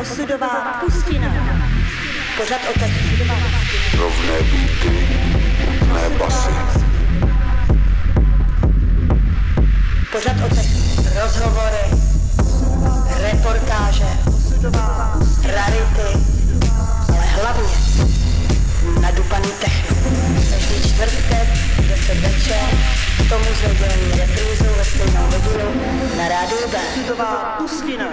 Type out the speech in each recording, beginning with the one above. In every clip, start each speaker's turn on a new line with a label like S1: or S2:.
S1: Osudová pustina. Pořad o
S2: Rovné beaty, ne basy.
S1: Pořad o rozhovory, reportáže, rarity, ale hlavně nadupaný technik. Čtvrtek, 10 večer, k tomu s nedělní reprízou ve stejnou hodinu na rádiu B. Osudová pustina.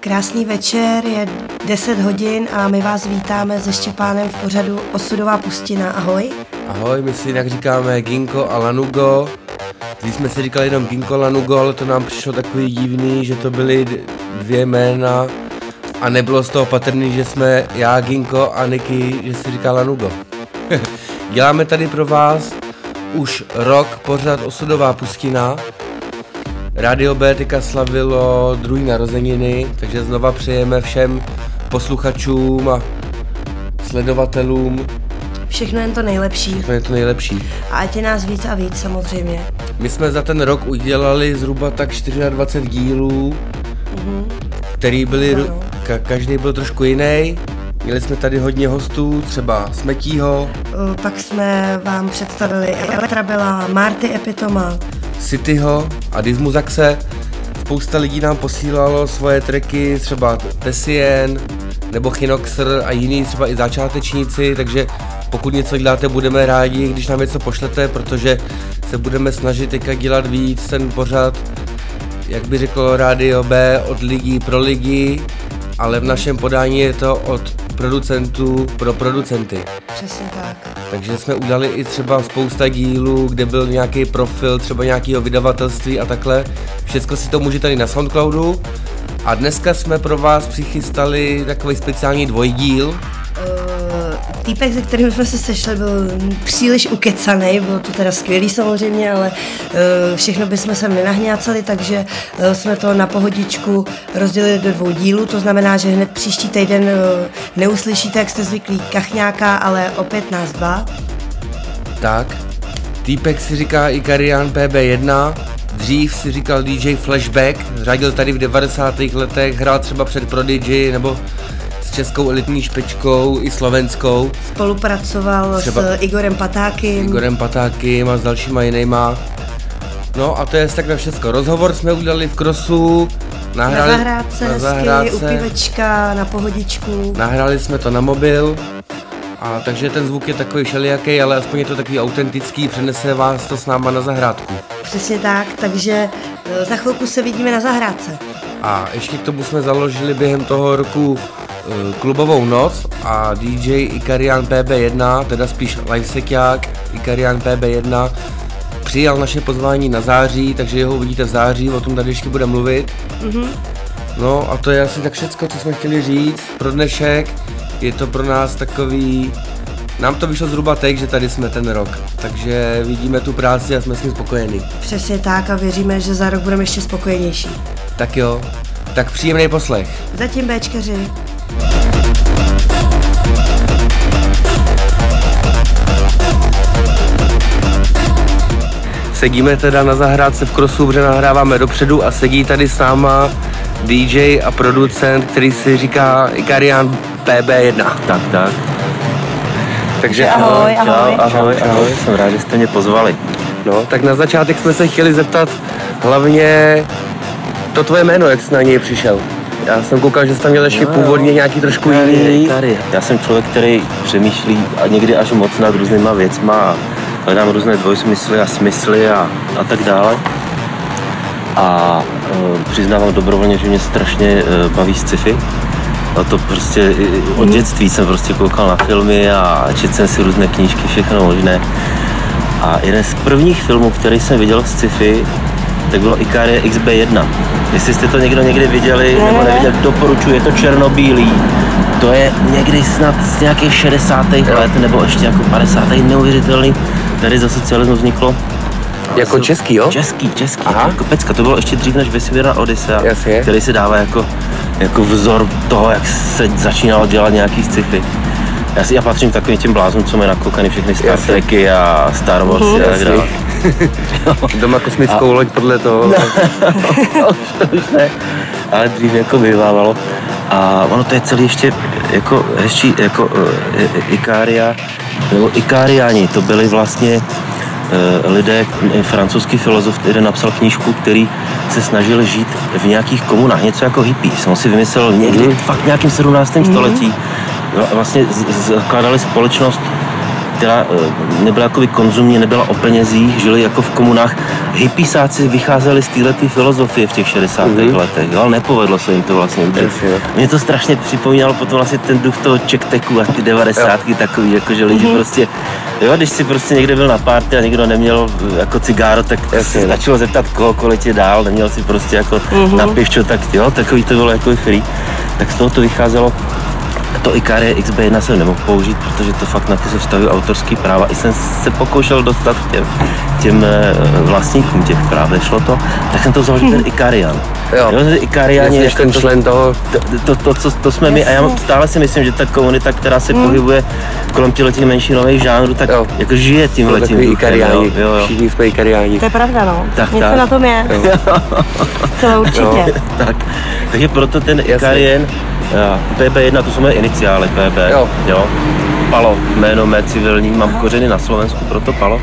S3: Krásný večer, je 10 hodin a my vás vítáme se Štěpánem v pořadu Osudová pustina. Ahoj.
S4: Ahoj, my si jinak říkáme Ginko a Lanugo. Když jsme si říkali jenom Ginko Lanugo, ale to nám přišlo takový divný, že to byly dvě jména a nebylo z toho patrný, že jsme já Ginko a Niky, že si říká Lanugo. Děláme tady pro vás už rok pořad Osudová pustina. Radio B teďka slavilo druhý narozeniny, takže znova přejeme všem posluchačům a sledovatelům,
S3: Všechno jen to nejlepší.
S4: to je to nejlepší.
S3: A ať je nás víc a víc samozřejmě.
S4: My jsme za ten rok udělali zhruba tak 24 dílů, který byli, ru-
S3: Ano.
S4: Ka- každý byl trošku jiný. Měli jsme tady hodně hostů, třeba Smetího,
S3: Uh, Pak jsme vám představili Elektrabela, Marty Epitoma,
S4: Cityho a Dismuzaxe. Spousta lidí nám posílalo svoje tracky, třeba Tessien nebo Chinoxer a jiný třeba i začátečníci, takže pokud něco děláte, budeme rádi, když nám něco pošlete, protože se budeme snažit teďka dělat víc ten pořad, jak by řeklo Rádio B, od lidí pro lidi, ale v našem podání je to od producentů pro producenty.
S3: přesně tak.
S4: Takže jsme udělali i třeba spousta dílů, kde byl nějaký profil třeba nějakého vydavatelství a takhle. Všechno si to můžete tady na Soundcloudu. A dneska jsme pro vás přichystali takový speciální dvojdíl.
S3: Uh, Týpek, se kterým jsme se sešli, byl příliš ukecaný, bylo to teda skvělý samozřejmě, ale uh, všechno bychom sem nenahňácali, takže uh, jsme to na pohodičku rozdělili do dvou dílů, to znamená, že hned příští týden uh, neuslyšíte, jak jste zvyklí, kachňáka, ale opět nás dva.
S4: Tak, týpek si říká Ikarian PB1, dřív si říkal DJ Flashback, řadil tady v 90. letech, hrál třeba před Prodigy nebo s českou elitní špičkou i slovenskou.
S3: Spolupracoval
S4: Třeba-
S3: s Igorem Patákem.
S4: Igorem Patákem a s dalšíma jinýma. No a to je tak na všecko. Rozhovor jsme udělali v Krosu,
S3: Na
S4: nahráli,
S3: zahrádce,
S4: na
S3: hezky,
S4: zahrádce,
S3: u pivečka, na pohodičku.
S4: nahráli jsme to na mobil. A takže ten zvuk je takový všelijaký, ale aspoň je to takový autentický, přenese vás to s náma na zahrádku.
S3: Přesně tak, takže eh, za chvilku se vidíme na zahrádce.
S4: A ještě k tomu jsme založili během toho roku klubovou noc a DJ Ikarian PB1, teda spíš Lifesekiák Ikarian PB1, přijal naše pozvání na září, takže jeho uvidíte v září, o tom tady ještě bude mluvit. No a to je asi tak všecko, co jsme chtěli říct pro dnešek. Je to pro nás takový... Nám to vyšlo zhruba teď, že tady jsme ten rok, takže vidíme tu práci a jsme s tím spokojení.
S3: Přesně tak a věříme, že za rok budeme ještě spokojenější.
S4: Tak jo, tak příjemný poslech.
S3: Zatím Bčkaři.
S4: Sedíme teda na zahrádce v Krosu, protože nahráváme dopředu a sedí tady s náma DJ a producent, který si říká Ikarian PB1.
S5: Tak, tak.
S4: Takže
S3: Ahoj, ahoj.
S5: Čau, ahoj, ahoj, jsem rád, že jste mě pozvali.
S4: No, tak na začátek jsme se chtěli zeptat hlavně to tvoje jméno, jak jsi na něj přišel. Já jsem koukal, že jsi tam měl ještě původně nějaký trošku jiný.
S5: Tady, já jsem člověk, který přemýšlí a někdy až moc nad různýma věcma a hledám různé dvojsmysly a smysly a, a tak dále. A e, přiznávám dobrovolně, že mě strašně e, baví sci-fi. A to prostě od dětství jsem prostě koukal na filmy a četl jsem si různé knížky, všechno možné. A jeden z prvních filmů, který jsem viděl z sci-fi, tak bylo Ikarie XB1. Jestli jste to někdo někdy viděli nebo neviděli, doporučuji, je to černobílý. To je někdy snad z nějakých 60. let nebo ještě jako 50. neuvěřitelný. Tady za socialismu vzniklo.
S4: Jako český, jo?
S5: Český, český,
S4: Aha.
S5: jako pecka. To bylo ještě dřív než Vesmírná Odyssea,
S4: Jasně.
S5: který se dává jako, jako vzor toho, jak se začínalo dělat nějaký sci-fi. Já, si, já patřím k takovým těm blázům, co mají nakoukaný všechny Star. Treky a Star Wars a tak dále.
S4: Doma kosmickou loď podle toho.
S5: No. to, už, to už ne, ale dřív jako bývávalo. A ono to je celý ještě jako hezčí, jako uh, Ikária, nebo Ikáriáni, to byli vlastně uh, lidé, eh, francouzský filozof, který napsal knížku, který se snažil žít v nějakých komunách, něco jako hippies. On si vymyslel někdy, mm. fakt v nějakém 17. Mm. století, vlastně zakládali společnost která eh, nebyla jako konzumní, nebyla o penězích, žili jako v komunách. Hypisáci vycházeli z této filozofie v těch 60. Mm-hmm. letech, jo, ale nepovedlo se jim to vlastně udržet. Mě to strašně připomínalo potom vlastně ten duch toho čekteku a ty 90. Jo. takový, jako že lidi mm-hmm. prostě, jo, když si prostě někde byl na párty a někdo neměl eh, jako cigáro, tak Jasně. stačilo zeptat kohokoliv tě dál, neměl si prostě jako mm-hmm. na pivčo, tak jo, takový to bylo jako free. Tak z toho to vycházelo to Icaria XB1 jsem nemohl použít, protože to fakt na to se vztahují autorský práva. I jsem se pokoušel dostat těm, těm eh, vlastníkům těch práv, nešlo to, tak jsem to vzal, ten Icarian. Jo, jo Icariani,
S4: jako ten člen toho...
S5: To, to, to, to, to jsme my a já stále si myslím, že ta komunita, která se hmm. pohybuje kolem těch menšinových žánrů, tak jo. jako žije tím letím
S4: Ikariáni, jo, jo. všichni jsme Ikariáni.
S3: To je pravda, no. Tak, Něco tak. na tom je. Co určitě. Jo.
S5: tak. Takže proto ten Ikarian PB1, to jsou moje iniciály, PB. Jo. jo. Palo, jméno mé civilní, mám kořeny na Slovensku, proto Palo.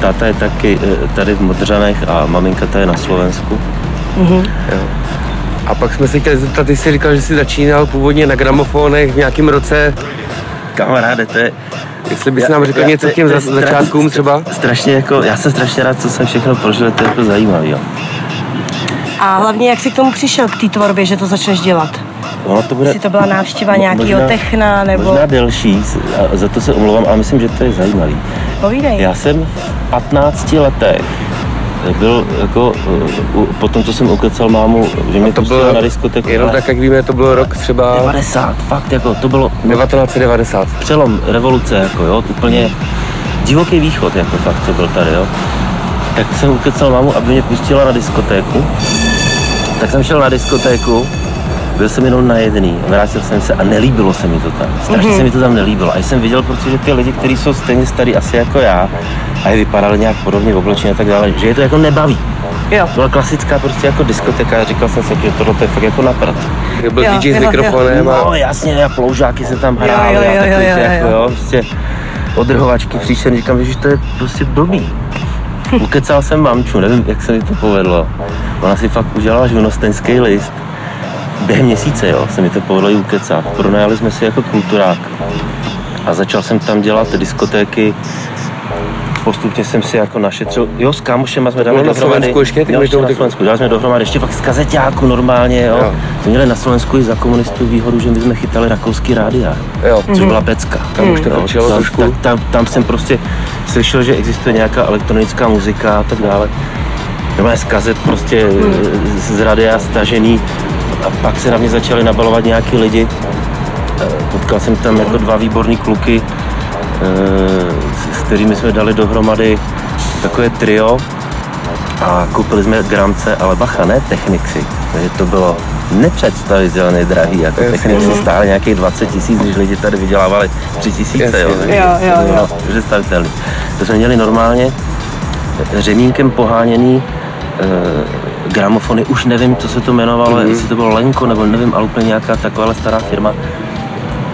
S5: Táta je taky eh, tady v Modřanech a maminka ta je na Slovensku.
S4: Mm-hmm. Jo. A pak jsme se chtěli zeptat, ty jsi říkal, že jsi začínal původně na gramofonech v nějakém roce.
S5: Kamaráde, to je,
S4: Jestli bys já, nám řekl já, něco k těm začátkům třeba?
S5: Strašně jako, já jsem strašně rád, co jsem všechno prožil, to je jako zajímavý, jo.
S3: A hlavně, jak jsi k tomu přišel, k té tvorbě, že to začneš dělat?
S5: Ono to bude,
S3: Jestli to byla návštěva nějakého techna, nebo...
S5: Možná delší, za to se omlouvám, ale myslím, že to je zajímavý.
S3: Povídej.
S5: Já jsem v 15 letech byl jako, po tom, co jsem ukecal mámu, že mě to bylo na diskoteku.
S4: Jenom tak, jak víme, to bylo rok třeba...
S5: 90, fakt jako, to bylo...
S4: 1990.
S5: Přelom revoluce, jako jo, úplně divoký východ, jako fakt, co byl tady, jo. Tak jsem ukecal mámu, aby mě pustila na diskotéku. Tak jsem šel na diskotéku byl jsem jenom na jedný, vrátil jsem se a nelíbilo se mi to tam. Strašně mm-hmm. se mi to tam nelíbilo. A jsem viděl, protože ty lidi, kteří jsou stejně starý asi jako já, a je vypadali nějak podobně v oblečení a tak dále, že je to jako nebaví. Jo. To byla klasická prostě jako diskoteka a říkal jsem si, že tohle je fakt jako naprat.
S4: Byl jo, DJ s mikrofonem
S5: a... No jasně, a ploužáky se tam hrály jo, jo, jo, a takový jo, jo, jako, jo, prostě odrhovačky příšerný, říkám, že to je prostě blbý. Ukecal jsem mamču, nevím, jak se mi to povedlo. Ona si fakt udělala živnostenský list během měsíce, jo, se mi to povedlo ukecat. Pronajali jsme si jako kulturák a začal jsem tam dělat diskotéky, postupně jsem si jako našetřil, jo, s kámošema jsme dali dohromady.
S4: Na ještě,
S5: jo, ještě na Slovensku, dali jsme dohromady, ještě fakt z kazeťáku normálně, jo. jo. Jsme měli na Slovensku i za komunistů výhodu, že my jsme chytali rakouský rádia, jo. což byla pecka.
S4: Tam už to
S5: jo,
S4: tam, trošku.
S5: Tam, tam, tam, jsem prostě slyšel, že existuje nějaká elektronická muzika a tak dále. Normálně z kazet prostě hmm. z rádia stažený a pak se na mě začali nabalovat nějaký lidi. Eh, potkal jsem tam jako dva výborní kluky, eh, s kterými jsme dali dohromady takové trio a koupili jsme gramce, ale bacha, ne Technixy. Takže to bylo nepředstavitelně drahý, jako Technixy stále nějakých 20 tisíc, když lidi tady vydělávali 3 tisíce, jo.
S3: Jo, jo, jo.
S5: Představitelný. To jsme měli normálně řemínkem poháněný gramofony, už nevím, co se to jmenovalo, mm-hmm. jestli to bylo Lenko, nebo nevím, ale úplně nějaká taková stará firma.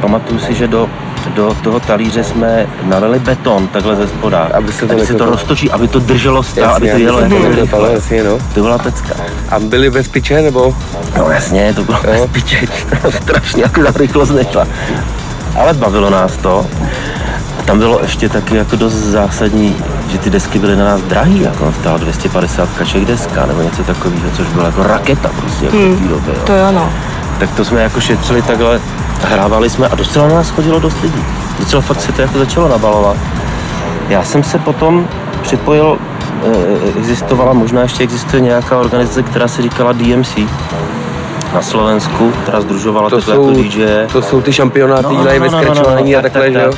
S5: Pamatuju si, že do, do toho talíře jsme nalili beton takhle ze spoda, aby se to, aby se to roztočí, aby to drželo stál, aby to jelo jako
S4: to, jasně, no.
S5: to byla pecka.
S4: A byli bez piče, nebo?
S5: No jasně, to bylo jo. bez piče, strašně, jako rychlost nešla. Ale bavilo nás to. A tam bylo ještě taky jako dost zásadní, že ty desky byly na nás drahý, jako on stál 250 kaček deska nebo něco takového, což byla jako raketa prostě jako hmm, v té době. Jo.
S3: To jo, no.
S5: Tak to jsme jako šetřili takhle, hrávali jsme a docela na nás chodilo dost lidí. Docela fakt se to jako začalo nabalovat. Já jsem se potom připojil, eh, existovala, možná ještě existuje nějaká organizace, která se říkala DMC, na Slovensku, která združovala to jsou, jako DJ.
S4: To jsou ty šampionáty, no, no, no, no, no, no, a takhle, tak, že jo?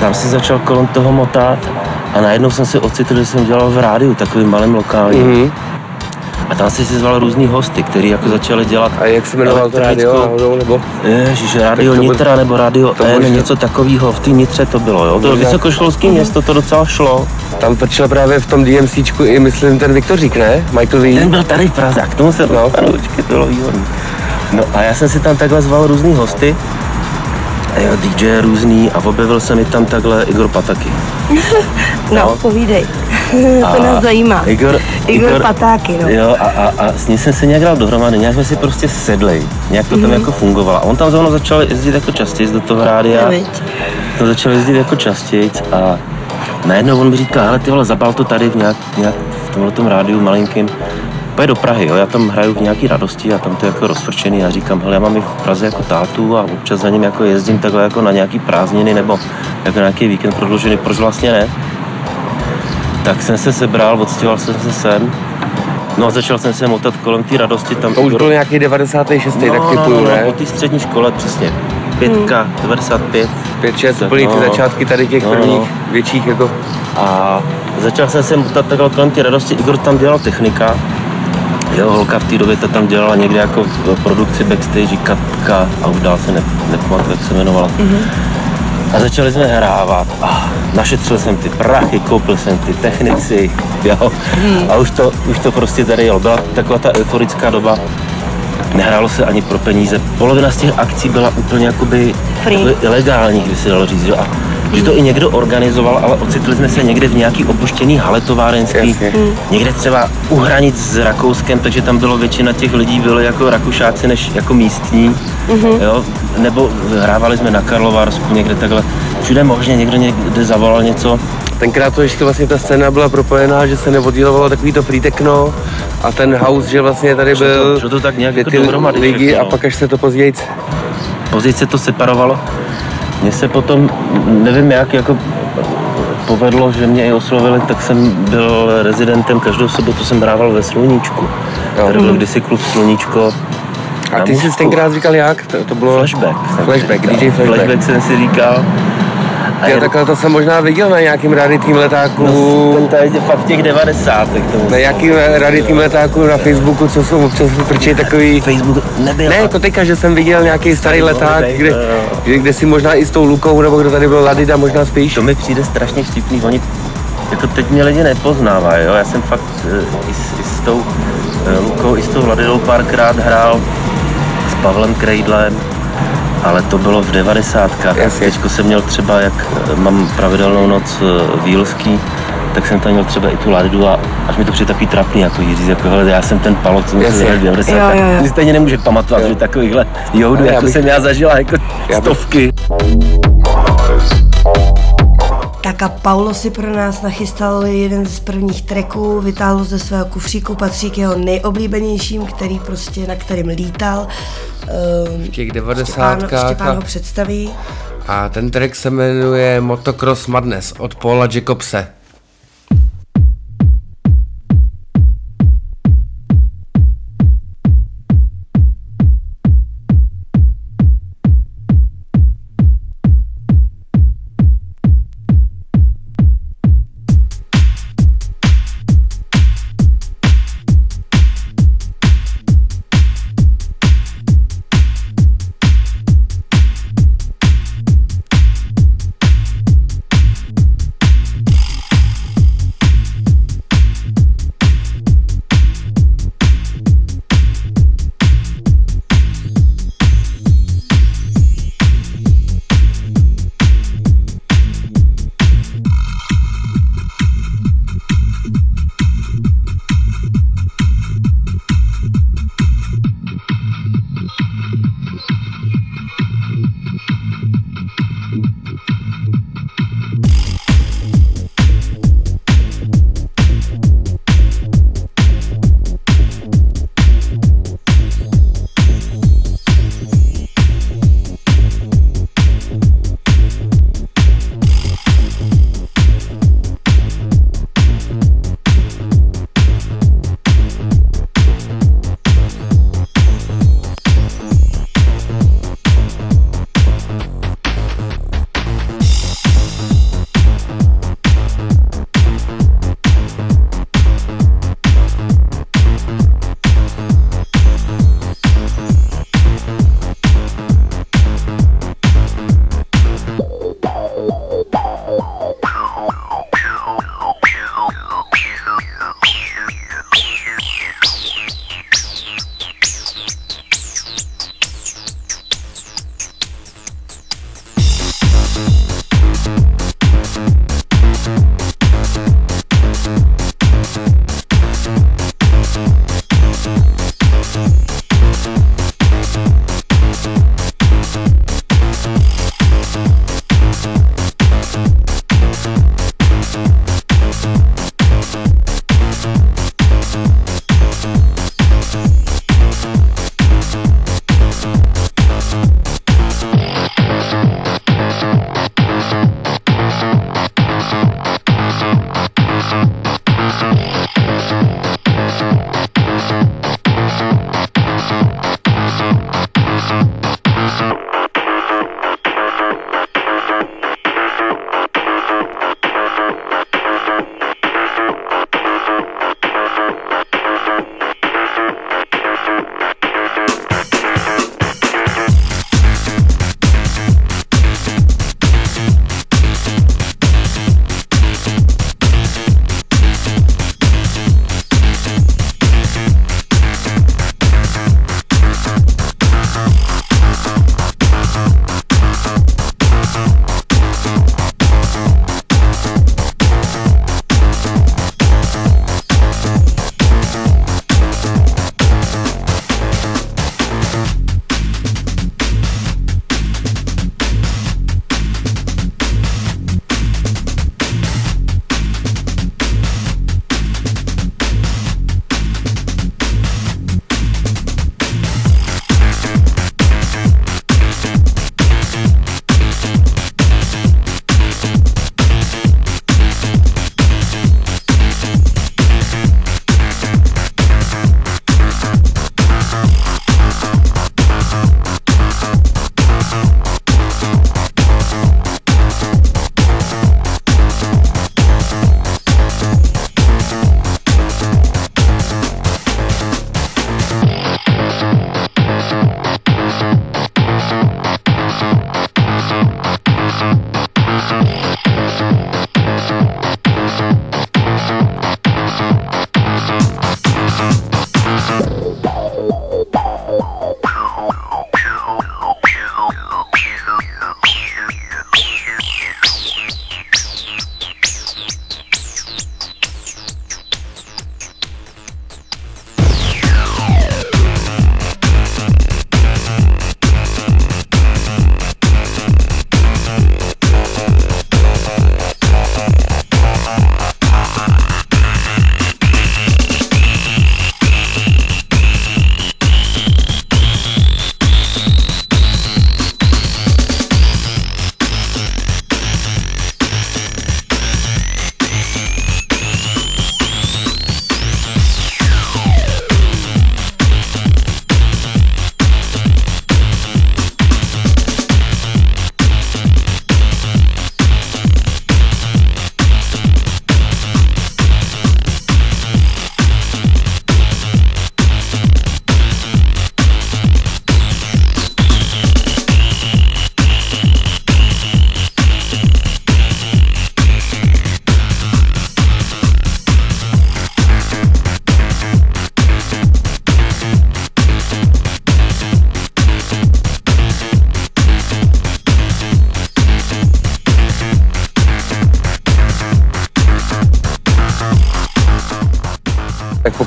S5: Tam si začal kolem toho motat a najednou jsem si ocitl, že jsem dělal v rádiu, takovým malým lokálním. Mm-hmm. A tam si si zval různý hosty, který jako začali dělat
S4: A jak se jmenoval to rádio nebo?
S5: Ježiš,
S4: to bude-
S5: Nitra nebo Radio
S4: to
S5: N, něco takového, v té Nitře to bylo, jo. To vysokoškolské město, to docela šlo.
S4: Tam točil právě v tom DMCčku i, myslím, ten Viktořík, ne? Michael V.
S5: Ten byl tady v Praze, k tomu se
S4: No.
S5: počkej, to bylo výborný. No a já jsem si tam takhle zval různý hosty, a jo, DJ různý a objevil se mi tam takhle Igor Pataky.
S3: No,
S5: No.
S3: povídej. to nás zajímá.
S5: Igor,
S3: Igor Patáky, no.
S5: Jo, a, a, a s ním jsem se nějak dal dohromady, nějak jsme si prostě sedli, nějak to
S3: Mhm.
S5: tam jako fungovalo. A on tam zrovna začal jezdit jako častěji do toho rádia. To začal jezdit jako častěji a najednou on mi říká, hele ty vole, zabal to tady v, nějak, nějak v tomhle tom rádiu malinkým. Pojď do Prahy, jo, já tam hraju v nějaký radosti a tam to je jako rozfrčený. Já říkám, hele, já mám i v Praze jako tátu a občas za ním jako jezdím takhle jako na nějaký prázdniny nebo jako nějaký víkend prodloužený, proč vlastně ne? Tak jsem se sebral, odstěhoval jsem se sem. No a začal jsem se motat kolem té radosti. Tam
S4: To už byl nějaký 96. tak
S5: no,
S4: typuju,
S5: no, no,
S4: ne?
S5: po té střední škole přesně. Pětka, 95.
S4: 5, 6,
S5: Tak
S4: úplný ty
S5: no.
S4: začátky tady těch
S5: No,
S4: prvních
S5: no.
S4: větších jako...
S5: A začal jsem se motat takhle kolem té radosti. Igor tam dělal technika. Jo, holka v té době ta tam dělala někde jako v produkci backstage, Katka a už dál se ne, nepamatuju, jak se jmenovala. A začali jsme hrávat a našetřil jsem ty prachy, koupil jsem ty technici, jo. A už to, už to prostě tady jelo. Byla taková ta euforická doba, nehrálo se ani pro peníze. Polovina z těch akcí byla úplně jakoby, jakoby ilegálních, by se dalo říct. Jo? A že to i někdo organizoval, ale ocitli jsme se někde v nějaký opuštěný hale továrenský,
S4: Jasně.
S5: někde třeba u hranic s Rakouskem, takže tam bylo většina těch lidí bylo jako Rakušáci než jako místní, jo? nebo hrávali jsme na Karlovarsku někde takhle. Všude možně někdo někde zavolal něco,
S4: Tenkrát to ještě vlastně ta scéna byla propojená, že se neoddělovalo takový to free techno a ten house, že vlastně tady
S5: Šlo to-
S4: byl
S5: šlo to tak nějak
S4: že
S5: jako
S4: ty
S5: dohromady
S4: lidi
S5: všechno,
S4: a
S5: no.
S4: pak až se to později
S5: později se to separovalo. Mně se potom, nevím jak, jako povedlo, že mě i oslovili, tak jsem byl rezidentem, každou sobotu jsem hrával ve Sluníčku.
S4: Jo.
S5: Tady byl kdysi klub Sluníčko.
S4: A ty jsi tenkrát říkal jak? To, to bylo...
S5: Flashback.
S4: Flashback. DJ Flashback.
S5: Flashback jsem si říkal. A
S4: Já
S5: je-
S4: takhle to jsem možná viděl na nějakým raditým letáku.
S5: no, ten tady je fakt v těch 90.
S4: Na nějakým raditým letáku na Facebooku, co jsou občas frčí takový...
S5: Facebook nebyl.
S4: Ne, jako teďka, že jsem viděl nějaký starý leták, kde, kde, kde, si možná i s tou Lukou, nebo kdo tady byl Ladida, možná spíš.
S5: To mi přijde strašně vtipný, oni jako teď mě lidi nepoznávají, jo? já jsem fakt eh, i s, i s tou eh, Lukou, i s tou Vladidou párkrát hrál s Pavlem Krejdlem, ale to bylo v devadesátkách. A
S4: Jasně.
S5: teďko jsem měl třeba, jak eh, mám pravidelnou noc eh, v Jílský, tak jsem tam měl třeba i tu Ladidu a až mi to přijde takový trapný, jako jí říct, jako hele, já jsem ten palo, co se v 90.
S3: Jo, jo, jo.
S5: Ty stejně nemůže pamatovat, že takovýchhle joudu,
S4: Já
S5: jako
S4: bych-
S5: jsem já zažila, jako
S4: Já bych-
S5: stovky.
S3: Tak a Paulo si pro nás nachystal jeden z prvních tracků, vytáhl ze svého kufříku, patří k jeho nejoblíbenějším, který prostě, na kterým lítal. Um,
S4: V těch
S3: Štěpán,
S4: devadesátkách
S3: Štěpán ho
S4: a,
S3: představí.
S4: a ten track se jmenuje Motocross Madness od Paula Jacobse.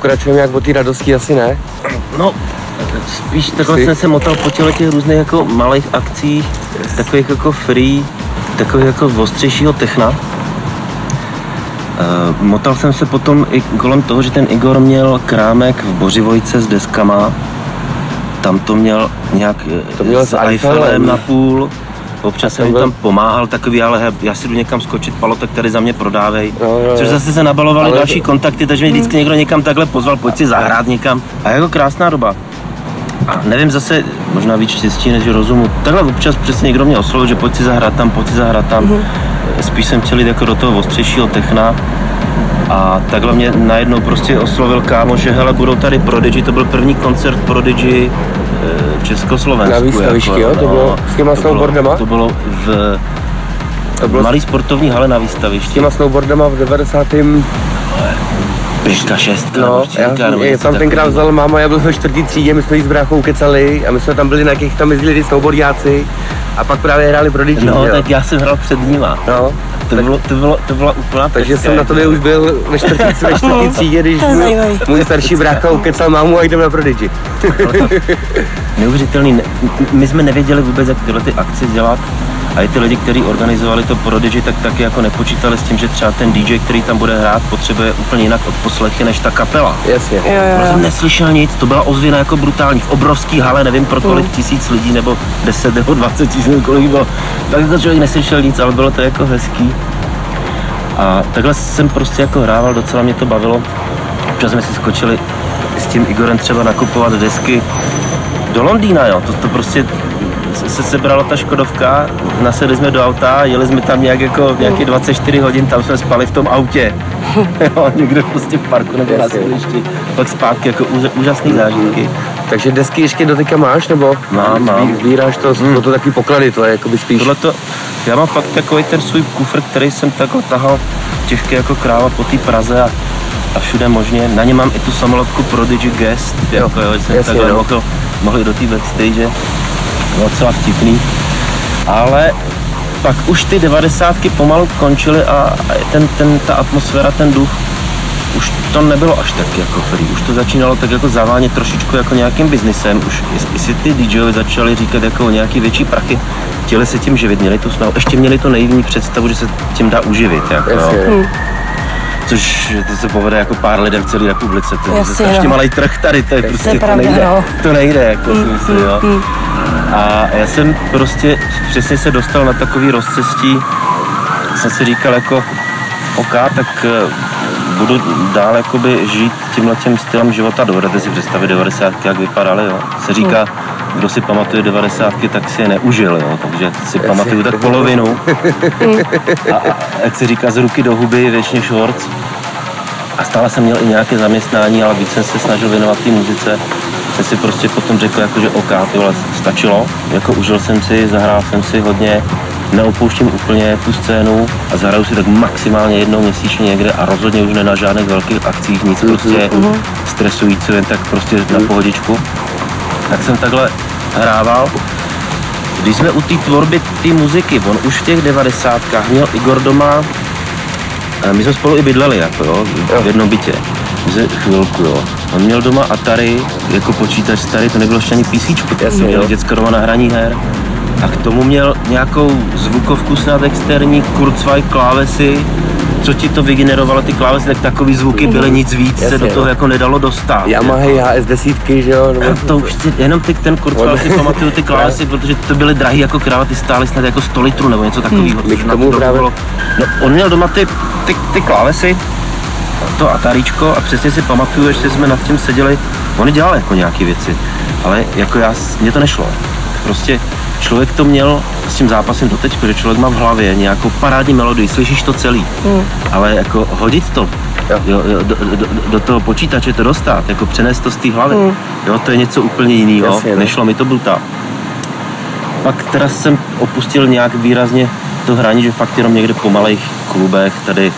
S4: Pokračujeme jak o té radosti, asi ne?
S5: No, spíš takhle
S4: Jsi-
S5: jsem se motal po těle těch různých jako malých akcích, takových jako free, takových jako ostřejšího techna. Uh, motal jsem se potom i kolem toho, že ten Igor měl krámek v Bořivojce s deskama. Tam to měl nějak eh,
S4: To měl
S5: s
S4: s Eiffelem.
S5: Eiffelem na půl. Občas jsem
S4: Tam
S5: jim
S4: byl-
S5: tam pomáhal takový, ale he, já si jdu někam skočit, palotek tady za mě prodávej.
S4: Jo, jo, jo.
S5: Což zase se nabalovali
S4: Ale
S5: další kontakty, takže mě vždycky někdo někam takhle pozval, pojď si zahrát někam. A jako krásná doba. A nevím zase, možná víc štěstí než rozumu. Takhle občas přesně někdo mě oslovil, že pojď si zahrát tam, pojď si zahrát tam.
S3: Mhm.
S5: Spíš jsem chtěl jít jako do toho ostřejšího techna. A takhle mě najednou prostě oslovil kámo, že hele, budou tady Prodigy, to byl první koncert Prodigy eh, v Československu.
S4: Na výstavišti, jo? To bylo s těma
S5: to bylo-
S4: snowboardama?
S5: To bylo v
S4: To bylo
S5: malý sportovní hale na
S4: s
S5: výstavišti.
S4: těma snowboardama v 90.
S5: Pěška šestka,
S4: No, já,
S5: nebo
S4: já tam tenkrát vzal máma, já byl ve čtvrtý třídě, my jsme jí s bráchou kecali a my jsme tam byli na jakých tam jezdili ty snowboardiáci a pak právě hráli pro DJ,
S5: No,
S4: jo.
S5: tak já jsem hrál před nima.
S4: No,
S5: To, bylo, to, bylo, to byla úplná
S4: takže
S5: pecka,
S4: jsem na
S5: jako.
S4: tobě už byl ve čtvrtý, ve čtvrtý třídě, když
S3: To je
S4: můj, starší brácha ukecal mámu a jdeme na Prodigy.
S5: Neuvěřitelný. Ne- My jsme nevěděli vůbec, jak tyhle ty akce dělat. A i ty lidi, kteří organizovali to Prodigy, tak taky jako nepočítali s tím, že třeba ten DJ, který tam bude hrát, potřebuje úplně jinak odposlechy než ta kapela.
S4: Jasně.
S3: Jo,
S5: Já
S3: jo,
S5: jsem neslyšel nic, to byla ozvěna jako brutální, v obrovský hale, nevím pro kolik tisíc lidí, nebo 10 nebo 20 tisíc, nebo kolik bylo. Tak jako člověk neslyšel nic, ale bylo to jako hezký. A takhle jsem prostě jako hrával, docela mě to bavilo. Občas jsme si skočili s tím Igorem třeba nakupovat desky do Londýna, jo. To, to prostě se, se sebrala ta Škodovka, nasedli jsme do auta, jeli jsme tam nějak jako nějaký 24 hodin, tam jsme spali v tom autě. jo, někde prostě v parku nebo na sídlišti. Pak zpátky jako úž, úžasný zážitky.
S4: Takže desky ještě doteďka máš, nebo
S5: Mám, mám.
S4: Sbíráš to, jsou to takový poklady, to je jakoby spíš...
S5: Tohle to, já mám fakt takový ten svůj kufr, který jsem takhle tahal těžké jako kráva po té Praze a, a všude možně. Na ně mám i tu samolepku Prodigy Guest, jako jo, že jsem
S4: jasně,
S5: takhle
S4: no.
S5: mohl, mohl do té backstage. Bylo docela vtipný. Ale pak už ty devadesátky pomalu končily a, ten, ten, ta atmosféra, ten duch, už to nebylo až tak jako free, už to začínalo tak jako zavánět trošičku jako nějakým biznisem, už i- si ty DJovi začali říkat jako o nějaký větší prachy, chtěli se tím živit, měli tu snahu, ještě měli to naivní představu, že se tím dá uživit, jako, jo.
S4: Jasně.
S5: což to se povede jako pár lidem v celé republice, to je strašně
S3: no.
S5: malý trh tady, to je prostě, to,
S3: pravda,
S5: nejde,
S3: no.
S5: to nejde, jako si myslím, jo. A já jsem prostě přesně se dostal na takový rozcestí, jsem si říkal jako, OK, tak eh, budu dál jakoby žít tímhle tím stylem života. Dovedete si představit 90. jak vypadaly, jo. Se říká, kdo si pamatuje 90. tak si je neužil, jo. Takže si pamatuju tak polovinu. A, a, jak se říká, z ruky do huby, většině shorts. A stále jsem měl i nějaké zaměstnání, ale víc jsem se snažil věnovat té muzice. Jsem si prostě potom řekl, jako, že OK, ty vole, stačilo. Jako užil jsem si, zahrál jsem si hodně, neopouštím úplně tu scénu a zahraju si tak maximálně jednou měsíčně někde a rozhodně už ne na žádných velkých akcích, nic prostě stresující, jen tak prostě na pohodičku. Tak jsem takhle hrával. Když jsme u té tvorby té muziky, on už v těch devadesátkách měl Igor doma my jsme spolu i bydleli, jako jo, v jednom bytě. Ze chvilku, jo. On měl doma Atari, jako počítač starý, to nebylo ještě ani PC,
S4: Jasně,
S5: měl děcka doma na hraní her. A k tomu měl nějakou zvukovku snad externí, Kurzweil klávesy, co ti to vygenerovalo ty klávesy, tak takový zvuky byly nic víc, se
S4: Jasně,
S5: do toho
S4: no.
S5: jako nedalo dostat.
S4: Yamaha HS desítky, že jo? Nebo...
S5: To už si, jenom ty, ten Kurzweil si pamatuju ty klávesy, protože to byly drahý jako kráva, ty stály snad jako 100 litrů nebo něco takového.
S4: K tomu právě-
S5: No, on měl doma ty, ty, ty klávesy, to Ataríčko a přesně si pamatuju, že jsme nad tím seděli, oni dělali jako nějaké věci, ale jako já, mně to nešlo. Prostě člověk to měl s tím zápasem do teďka, že člověk má v hlavě nějakou parádní melodii, slyšíš to celý, ale jako hodit to
S4: Jo.
S5: jo, jo, do, do, do, toho počítače to dostat, jako přenést to z té hlavy, jo, to je něco úplně jiného,
S4: no.
S5: nešlo mi to brutál. Pak teda jsem opustil nějak výrazně to hraní, že fakt jenom někde po malých klubech tady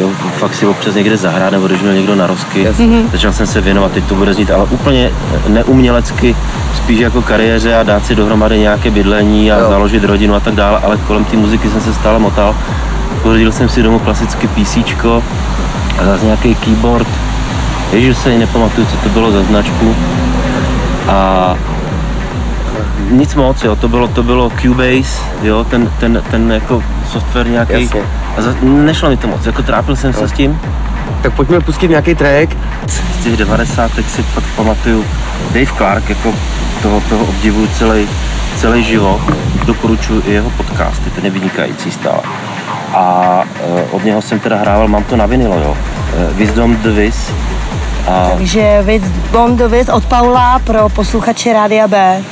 S5: jo, fakt si občas někde zahrát, nebo když měl někdo na rozky. Začal jsem se věnovat, teď to bude znít, ale úplně neumělecky, spíš jako kariéře a dát si dohromady nějaké bydlení a
S4: Jo.
S5: založit rodinu a tak dále, ale kolem té muziky jsem se stále motal. Pořídil jsem si domů klasicky PC a zase nějaký keyboard, Ježíš se nepamatuju, co to bylo za značku. A nic moc, jo, to bylo, to bylo Cubase, jo, ten, ten, ten jako software nějaký.
S4: Jasně.
S5: A za, nešlo mi to moc, jako trápil jsem se s tím.
S4: Tak pojďme pustit nějaký track.
S5: Z těch 90. si fakt pamatuju Dave Clark, jako toho, toho obdivuju celý, celý život. Doporučuji i jeho podcasty, ten je vynikající stále. A e, od něho jsem teda hrával, mám to na vinilo, jo. E, Wisdom the Wiz. A
S3: Takže Bon the Viz od Paula pro posluchače Rádia B.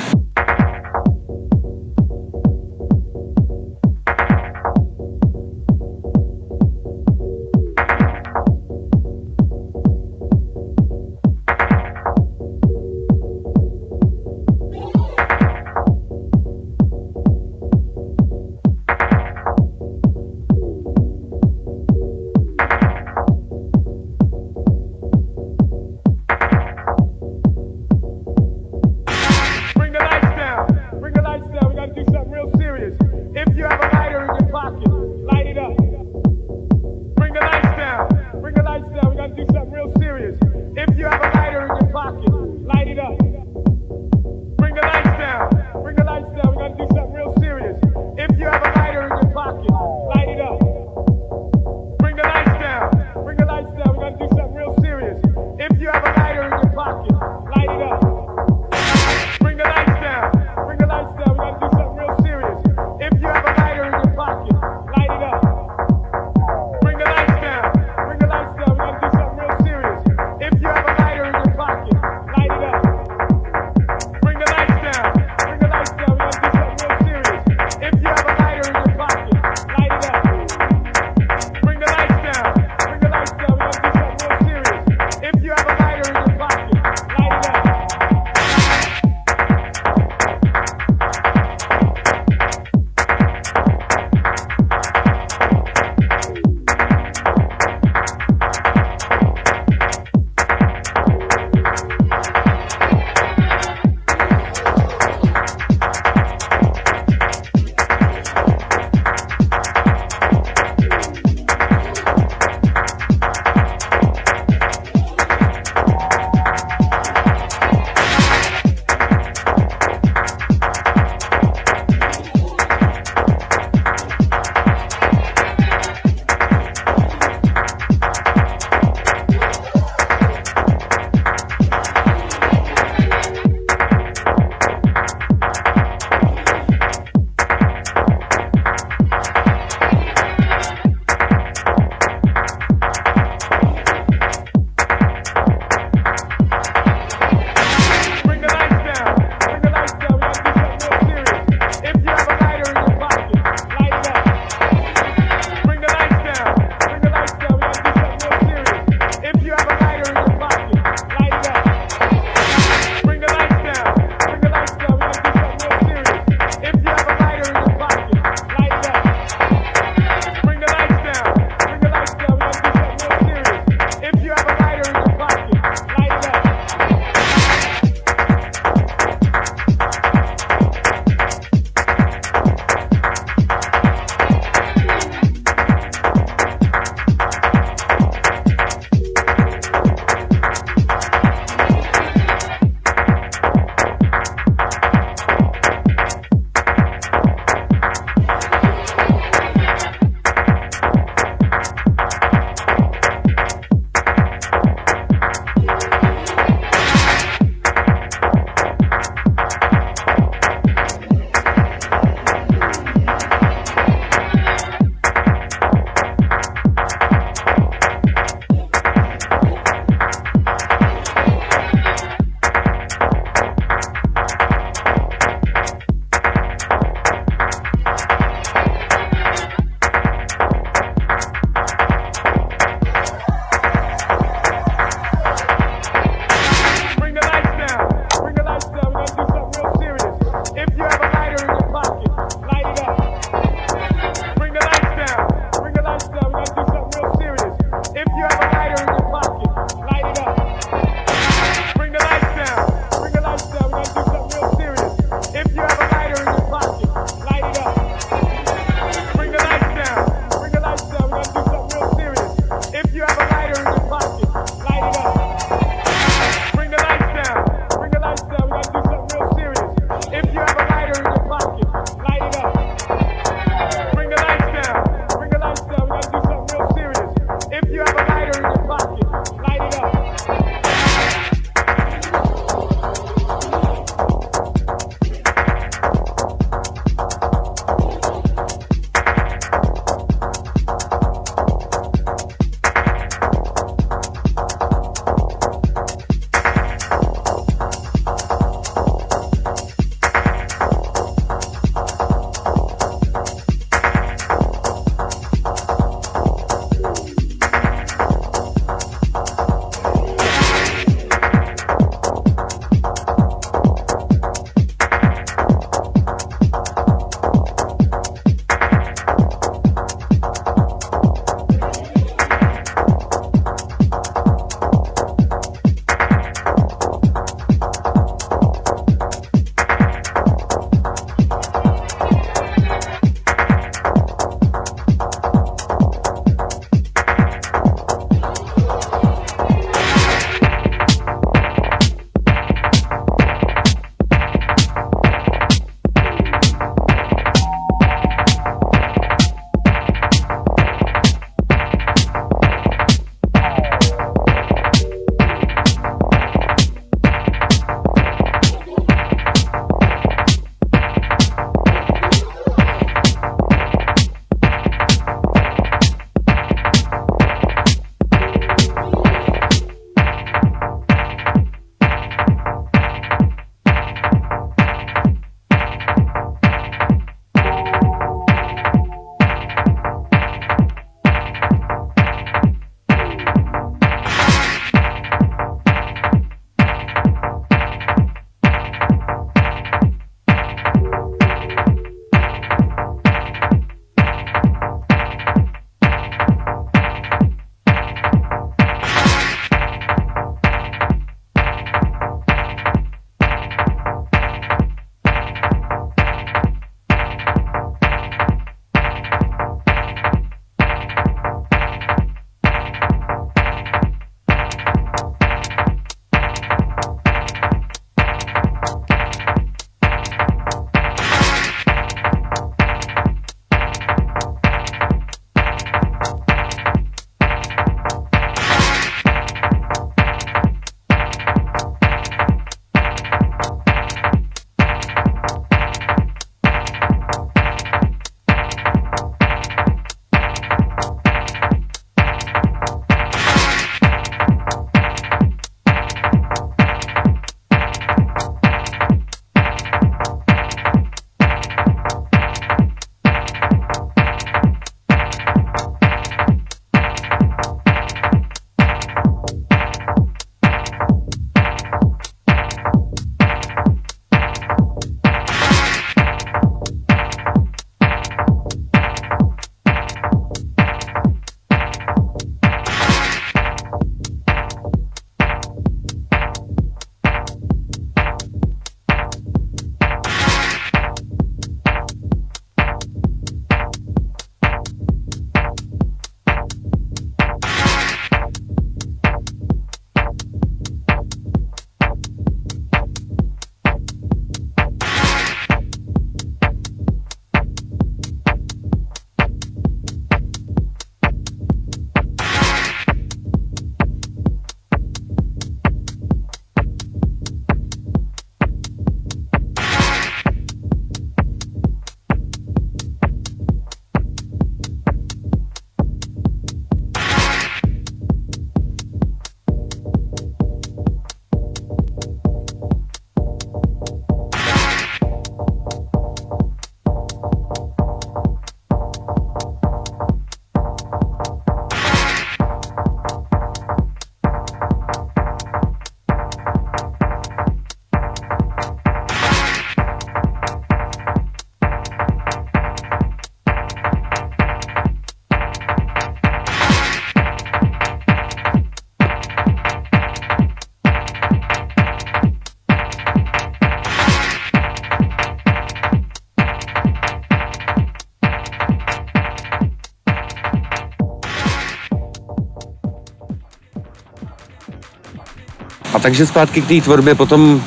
S4: A takže zpátky k té tvorbě potom,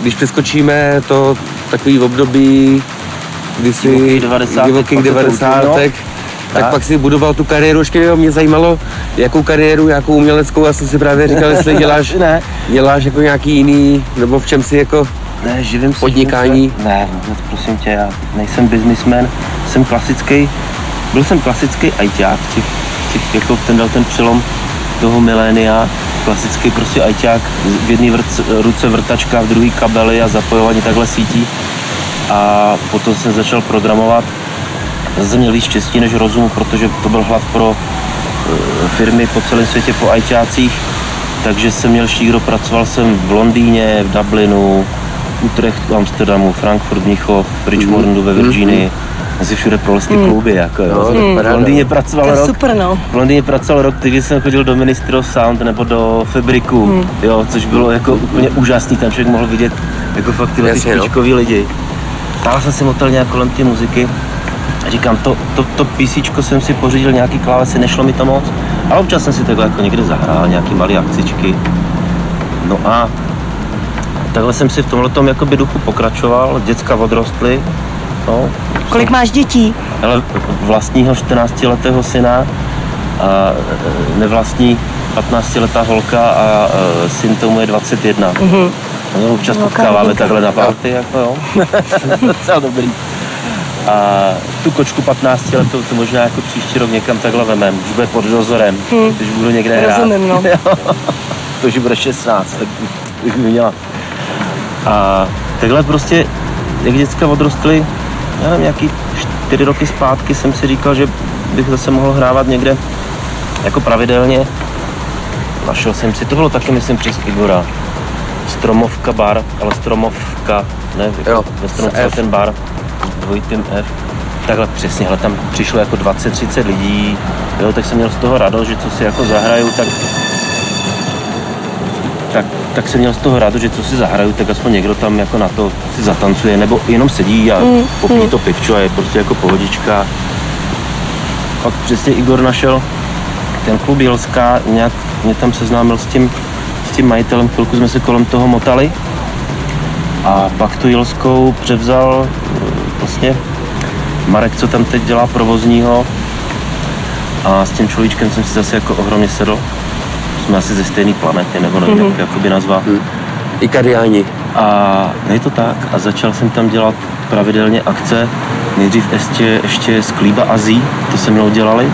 S4: když přeskočíme to takový období, kdy si
S5: Divokých 90.
S4: divokých
S5: pak to
S4: 90.
S5: no.
S4: tak,
S5: Tak.
S4: pak si budoval tu kariéru. Ještě jo, mě zajímalo, jakou kariéru, jakou uměleckou, já jsem si právě říkal, jestli děláš,
S5: Ne.
S4: děláš jako nějaký jiný, nebo v čem si jako,
S5: Ne, živím se.
S4: Podnikání?
S5: živím se. Ne, vůbec, prosím tě, já nejsem businessman, jsem klasický, byl jsem klasický ajťák, těch, těch, jako ten dal ten přelom toho milénia, klasický prostě ajťák, v jedné vrc, ruce vrtačka, v druhé kabely a zapojování takhle sítí. A potom jsem začal programovat. Zase měl víc štěstí než rozumu, protože to byl hlad pro eh, firmy po celém světě, po ajťácích. Takže jsem měl šíro, pracoval jsem v Londýně, v Dublinu, Utrechtu, Amsterdamu, Frankfurt, Mnichov, Richmondu ve Virginii. Mezi všude prolesty kluby, jako jo.
S4: No, je
S5: v Londýně
S4: no.
S5: pracoval
S3: To je
S5: rok.
S3: super, no.
S5: V Londýně pracoval rok, když jsem chodil do Ministry of Sound nebo do Fabriku,
S3: Hmm.
S5: jo, což bylo jako úplně úžasný, tam člověk mohl vidět jako fakt tyhle ty
S4: no.
S5: špičkový lidi. Stále jsem si motel nějak kolem té muziky a říkám, to, to, to písíčko jsem si pořídil, nějaký klávesy, nešlo mi to moc, ale občas jsem si takhle jako někde zahrál, nějaký malý akcičky. No a takhle jsem si v tomhle jakoby duchu pokračoval, děcka odrostly, no,
S3: Kolik máš dětí?
S5: ale vlastního 14-letého syna a e, nevlastní 15-letá holka a e, syn tomu je 21. Mm-hmm. No, občas
S3: Velká
S5: potkáváme
S3: rodinka.
S5: takhle na party, jako jo. Docela dobrý. A tu kočku 15 letou to možná jako příští rok někam takhle vemem, už bude pod dozorem, hmm. když budu někde hrát.
S3: Rozumím, no.
S5: to už bude 16, tak bych by měla. A takhle prostě, jak děcka odrostly, já nevím, nějaký čtyři roky zpátky jsem si říkal, že bych zase mohl hrávat někde jako pravidelně. Našel jsem si, to bylo taky, myslím, přes Igora. Stromovka bar, ale Stromovka, ne, jako
S4: Jo,
S5: ve Stromovce ten bar, s dvojitým F. Takhle přesně, hele, tam přišlo jako 20-30 lidí, jo, tak jsem měl z toho radost, že co si jako zahraju, tak tak, jsem měl z toho rádu, že co si zahraju, tak aspoň někdo tam jako na to si zatancuje, nebo jenom sedí a mm, popíjí to pivčo a je prostě jako pohodička. Pak přesně Igor našel ten klub Jelská, nějak mě tam seznámil s tím, s tím majitelem, chvilku jsme se kolem toho motali. A pak tu Jelskou převzal eh, vlastně Marek, co tam teď dělá provozního. A s tím človíčkem jsem si zase jako ohromně sedl. Jsme asi ze stejné planety, nebo nevím, jak jakoby nazvat.
S4: Ikariáni.
S5: A je to tak. A začal jsem tam dělat pravidelně akce. Nejdřív ještě, ještě z Klíba Azí, to se mnou dělali.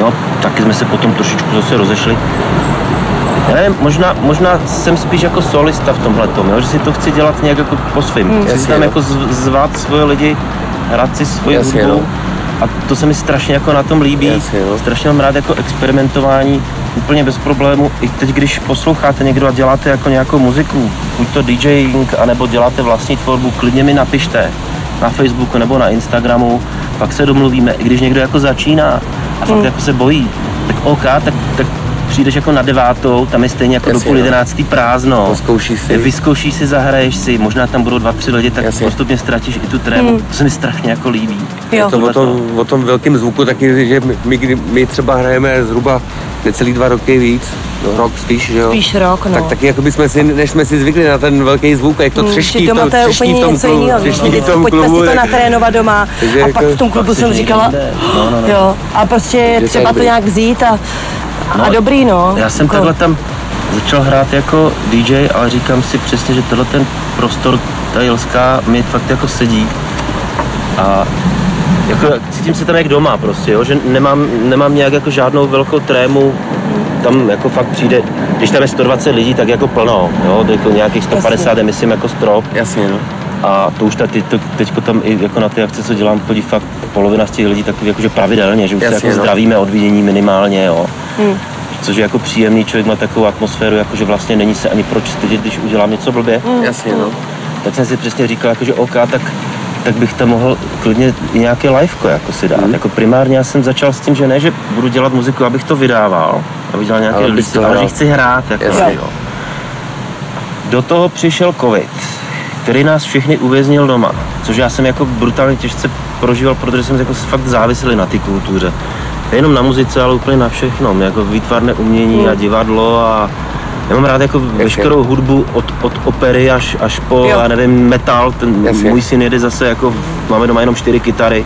S5: No, taky jsme se potom trošičku zase rozešli. Já nevím, možná, možná jsem spíš jako solista v tomhle tom, že si to chci dělat nějak jako po svým. Chci si
S4: Jasně,
S5: tam
S4: no.
S5: jako zv- zvát svoje lidi, hrát si svoji
S4: Jasně,
S5: hudbu.
S4: no.
S5: A to se mi strašně jako na tom líbí.
S4: Jasně, no.
S5: Strašně mám rád jako experimentování, úplně bez problému. I teď, když posloucháte někdo a děláte jako nějakou muziku, buď to DJing, anebo děláte vlastní tvorbu, klidně mi napište na Facebooku nebo na Instagramu, pak se domluvíme, i když někdo jako začíná a fakt jako se bojí, tak OK, tak, tak přijdeš jako na devátou, tam je stejně jako
S4: Jasně,
S5: do půl jedenáctý prázdno.
S4: Si.
S5: Vyzkoušíš si, zahraješ si, možná tam budou dva, tři lidi, tak
S4: Jasně.
S5: postupně ztratíš i tu trému. To se mi strašně jako líbí.
S3: Jo.
S4: Je to o tom, o tom velkém zvuku taky, že my, my třeba hrajeme zhruba necelý dva roky víc, no, rok spíš, že jo?
S3: Spíš rok, no.
S4: Tak taky jako by jsme si, než jsme si zvykli na ten velký zvuk, a jak to
S3: Hmm,
S4: třeští, v
S3: doma
S4: tom,
S3: to je
S4: třeští
S3: úplně
S4: v tom
S3: něco
S4: klubu,
S3: jiného.
S4: třeští v
S3: Vždycky
S4: tom
S3: pojďme
S4: klubu,
S3: si to
S4: jak-
S3: natrénovat doma.
S4: Takže
S3: A
S4: jako-
S3: pak v tom klubu jsem říkala.
S5: No, no, no.
S3: jo. A prostě
S4: to
S3: třeba to nějak vzít a, a dobrý, no.
S5: Já jsem
S3: Jako-
S5: takhle tam začal hrát jako DJ, ale říkám si přesně, že tenhle ten prostor, ta Jelská, mi fakt jako sedí. A jako cítím se tam jak doma prostě, jo? že nemám, nemám nějak jako žádnou velkou trému, tam jako fakt přijde, když tam je 120 lidí, tak jako plno, jo? To jako nějakých 150 je myslím jako strop.
S4: Jasně, no.
S5: A to už ta, teď, to, teďko tam i jako na ty akce, co dělám, chodí fakt polovina z těch lidí takový jakože pravidelně, že už
S4: Jasně,
S5: se jako
S4: no.
S5: zdravíme od vidění minimálně, jo. Což je jako příjemný, člověk má takovou atmosféru, jakože vlastně není se ani proč stydět, když udělám něco blbě.
S4: Jasně, no.
S5: Tak jsem si přesně říkal, jakože OK, tak, tak bych tam mohl klidně i nějaké liveko jako si dát. Jako primárně já jsem začal s tím, že ne, že budu dělat muziku, abych to vydával, abych dělal nějaké
S4: Ale to
S5: ale že chci hrát. Jako,
S3: Jasně.
S5: jo. Do toho přišel covid, který nás všechny uvěznil doma, což já jsem jako brutálně těžce prožíval, protože jsem jako fakt závislý na té kultuře. Nejenom na muzice, ale úplně na všechnom, jako výtvarné umění a divadlo a Já mám rád jako veškerou hudbu od, od opery až, až po,
S3: Jo.
S5: já nevím, metal. Ten,
S4: Jasně.
S5: můj syn jede zase jako, máme doma jenom čtyři kytary.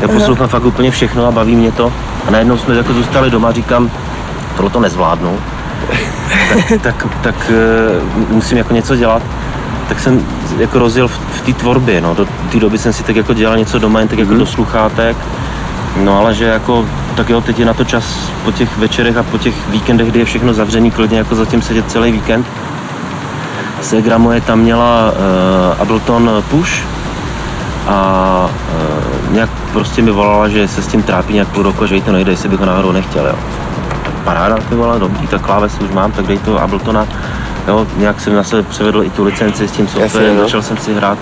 S5: Já poslouchám fakt úplně všechno a baví mě to. A najednou jsme jako zůstali doma, říkám, tohle to nezvládnu. tak, tak, tak eh, musím jako něco dělat. Tak jsem jako rozjel v, v té tvorbě, no. Do té doby jsem si tak jako dělal něco doma, jen tak jako do sluchátek. No ale že jako, tak jo, teď je na to čas po těch večerech a po těch víkendech, kdy je všechno zavřený, klidně jako zatím sedět celý víkend. Segra moje tam měla uh, Ableton Push a uh, nějak prostě mi volala, že se s tím trápí nějak půl roku, že jí to nejde, jestli bych ho náhodou nechtěl, jo. Paráda, ty vole, dobrý, tak kláves už mám, tak dej to Abletona. Jo, nějak jsem na sebe převedl i tu licenci s tím softwarem,
S4: no.
S5: začal jsem si hrát.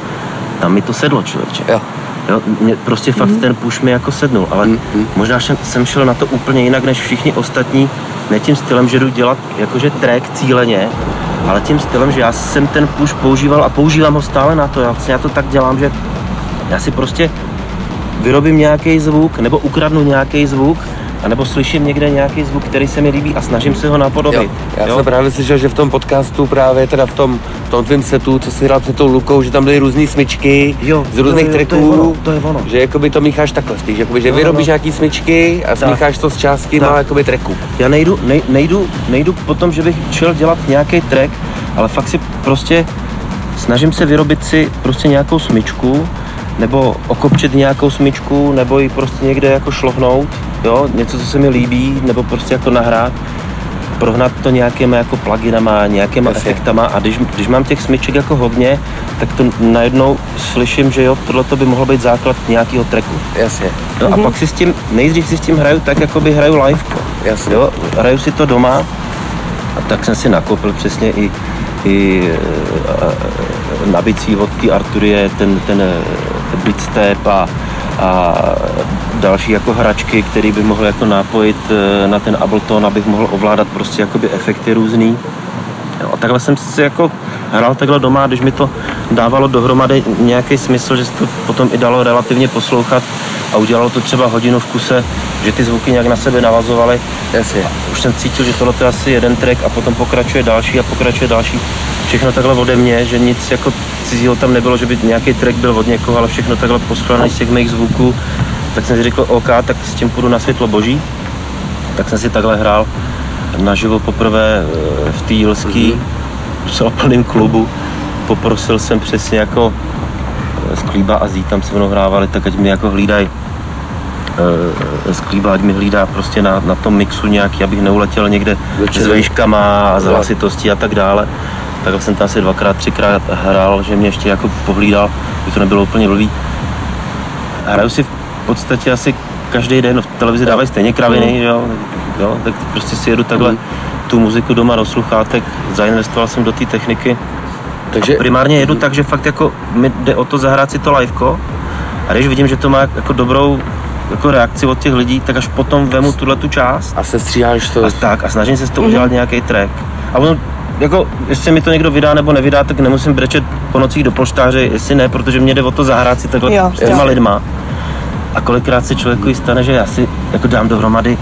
S5: Tam mi to sedlo, člověče.
S4: Jo.
S5: Jo, mě prostě fakt ten push mi jako sednul, ale možná jsem, jsem šel na to úplně jinak než všichni ostatní, ne tím stylem, že jdu dělat jakože track cíleně, ale tím stylem, že já jsem ten push používal a používám ho stále na to. Já, vlastně já to tak dělám, že já si prostě vyrobím nějaký zvuk nebo ukradnu nějaký zvuk, anebo slyším někde nějaký zvuk, který se mi líbí a snažím se ho napodobit.
S4: Jo. Já jsem právě slyšel, že v tom podcastu právě teda v tom, v tom tvém setu, co jsi hrál před tou Lukou, že tam byly různé smyčky
S5: Jo,
S4: z různých
S5: to je- to je
S4: tracků,
S5: ono, to je ono.
S4: že jakoby to mícháš takhle spíš, jakoby, že
S5: Jo,
S4: vyrobíš
S5: no.
S4: nějaký smyčky a smícháš to s částkyma
S5: Tak.
S4: jakoby tracků.
S5: Já nejdu, nej, nejdu, nejdu po tom, že bych šel dělat nějaký track, ale fakt si prostě snažím se vyrobit si prostě nějakou smyčku, nebo okopčit nějakou smyčku, nebo ji prostě někde jako šlohnout, jo, něco, co se mi líbí, nebo prostě jako nahrát, prohnat to nějakýma jako pluginama, nějakýma
S4: Jasně.
S5: efektama a když, když mám těch smyček jako hodně, tak to najednou slyším, že jo, tohle by mohlo být základ nějakého tracku.
S4: Jasně,
S5: No a pak si s tím, nejdřív si s tím hraju tak, jako by hraju live.
S4: jasně.
S5: Jo, hraju si to doma a tak jsem si nakoupil přesně i, i e, na bicí od té Arturie ten, ten e, Beatstep a, a další jako hračky, které bych mohl jako napojit e, na ten Ableton, abych mohl ovládat prostě jakoby efekty různý. Jo, a takhle jsem si jako hrál takhle doma, když mi to dávalo dohromady nějaký smysl, že se to potom i dalo relativně poslouchat a udělalo to třeba hodinu v kuse, že ty zvuky nějak na sebe navazovaly.
S4: Jasně.
S5: Už jsem cítil, že tohle je asi jeden track a potom pokračuje další a pokračuje další. Všechno takhle ode mě, že nic jako cizího tam nebylo, že by nějaký track byl od někoho, ale všechno takhle poskládané z těch mých zvuků. Tak jsem si řekl, OK, tak s tím půjdu na světlo boží. Tak jsem si takhle hrál naživo poprvé eh, v té Jilský, v celém plném klubu. Poprosil jsem přesně jako eh, Sklíba a Zí, tam se mnou hrávali, tak ať mi jako hlídají eh, Sklíba, ať mi hlídá prostě na, na tom mixu nějaký, abych neuletěl někde
S4: Večer.
S5: s vejškama a s hlasitostí a tak dále. Tak jsem tam asi dvakrát, třikrát hrál, že mě ještě jako pohlídal, aby to nebylo úplně blbý. Hraju si v podstatě asi každý den, v televizi dávají stejně kraviny, jo, jo, tak prostě si jedu takhle tu muziku doma do sluchátek, zainvestoval jsem do té techniky.
S4: Takže
S5: Primárně jedu tak, že fakt jako mi jde o to zahrát si to liveko a když vidím, že to má jako dobrou jako reakci od těch lidí, tak až potom vemu tuhle tu část
S4: a se stříháš to.
S5: a tak a snažím se z toho udělat nějaký track. A ono, jako, jestli mi to někdo vydá nebo nevydá, tak nemusím brečet po nocích do polštáře, jestli ne, protože mě jde o to zahrát si takhle
S3: Jo,
S5: s těma
S3: jo.
S5: lidma. A kolikrát se člověku i stane, že já si jako dám dohromady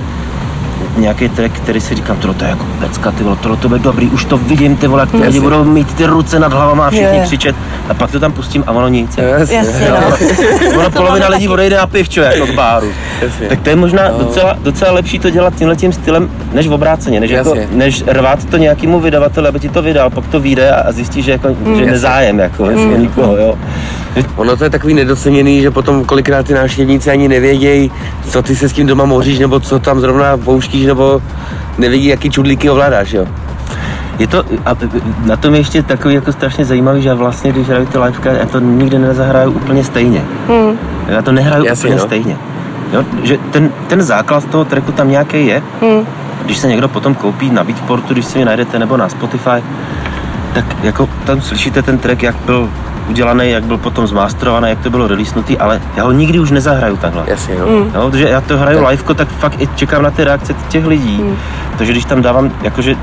S5: nějaký track, který si říkám, to je jako pecka, ty vole, tohle to bude dobrý, už to vidím, ty vole, jak ty lidi budou mít ty ruce nad hlavama a všichni
S3: jo.
S5: křičet. A pak to tam pustím a ono nic.
S4: Jasně.
S3: Jasně, no.
S5: Ono polovina lidí odejde na pivčo, jako k báru.
S4: Jasně.
S5: Tak to je možná docela, docela lepší to dělat tímhle tím stylem, než v obráceně, než, jako, než rvát to nějakému vydavateli, aby ti to vydal, pak to vyjde a, zjistíš, že, jako, že nezájem jako, mm. nikoho, jo.
S4: Ono to je takový nedoceněný, že potom kolikrát ty návštěvníci ani nevědějí, co ty se s tím doma moříš, nebo co tam zrovna pouštíš, nebo nevědí, jaký čudlíky ovládáš, jo.
S5: Je to, a na tom je ještě takový jako strašně zajímavý, že vlastně, když hraju ty liveka, já to nikdy nezahraju úplně stejně.
S3: Hmm.
S5: Já to nehraju
S4: Jasně,
S5: úplně
S4: no.
S5: stejně. Jo, že ten, ten základ toho tracku tam nějaký je.
S3: Hmm.
S5: Když se někdo potom koupí na Beatportu, když si ji najdete, nebo na Spotify, tak jako tam slyšíte ten track, jak byl udělaný, jak byl potom zmasterovaný, jak to bylo releasenutý, ale já ho nikdy už nezahraju takhle.
S4: Jasně, no.
S5: Jo, protože já to hraju liveko, tak fakt i čekám na ty reakce těch lidí. Takže když tam dávám jakože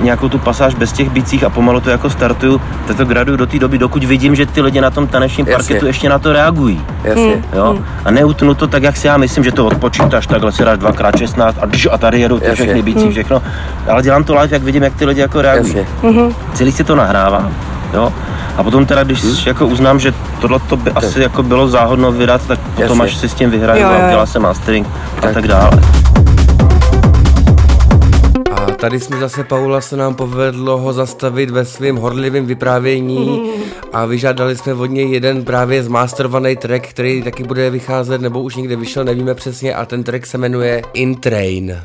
S5: nějakou tu pasáž bez těch bicích a pomalu to jako startuju, tak to graduju do té doby, dokud vidím, že ty lidi na tom tanečním
S4: Jasně.
S5: parketu ještě na to reagují.
S4: Jasně.
S5: Jo? A neutnu to tak, jak si já myslím, že to odpočítáš, takhle si dáš dvakrát 16 a, dž, a tady jedou ty všechny bicí, všechno. Ale dělám to live, jak vidím, jak ty lidi jako reagují.
S4: Jasně.
S5: Celý si to nahrávám. Jo? A potom teda, když
S4: Hm?
S5: jako uznám, že tohle to by asi jako bylo záhodno vydat, tak potom
S4: Jasně.
S5: až si s tím vyhraju
S3: Jo, jo,
S5: a udělá se mastering a
S4: Tak.
S5: tak dále.
S4: A tady jsme zase Paula se nám povedlo ho zastavit ve svém horlivém vyprávění a vyžádali jsme od něj jeden právě zmasterovaný track, který taky bude vycházet, nebo už někde vyšel, nevíme přesně, a ten track se jmenuje In Train.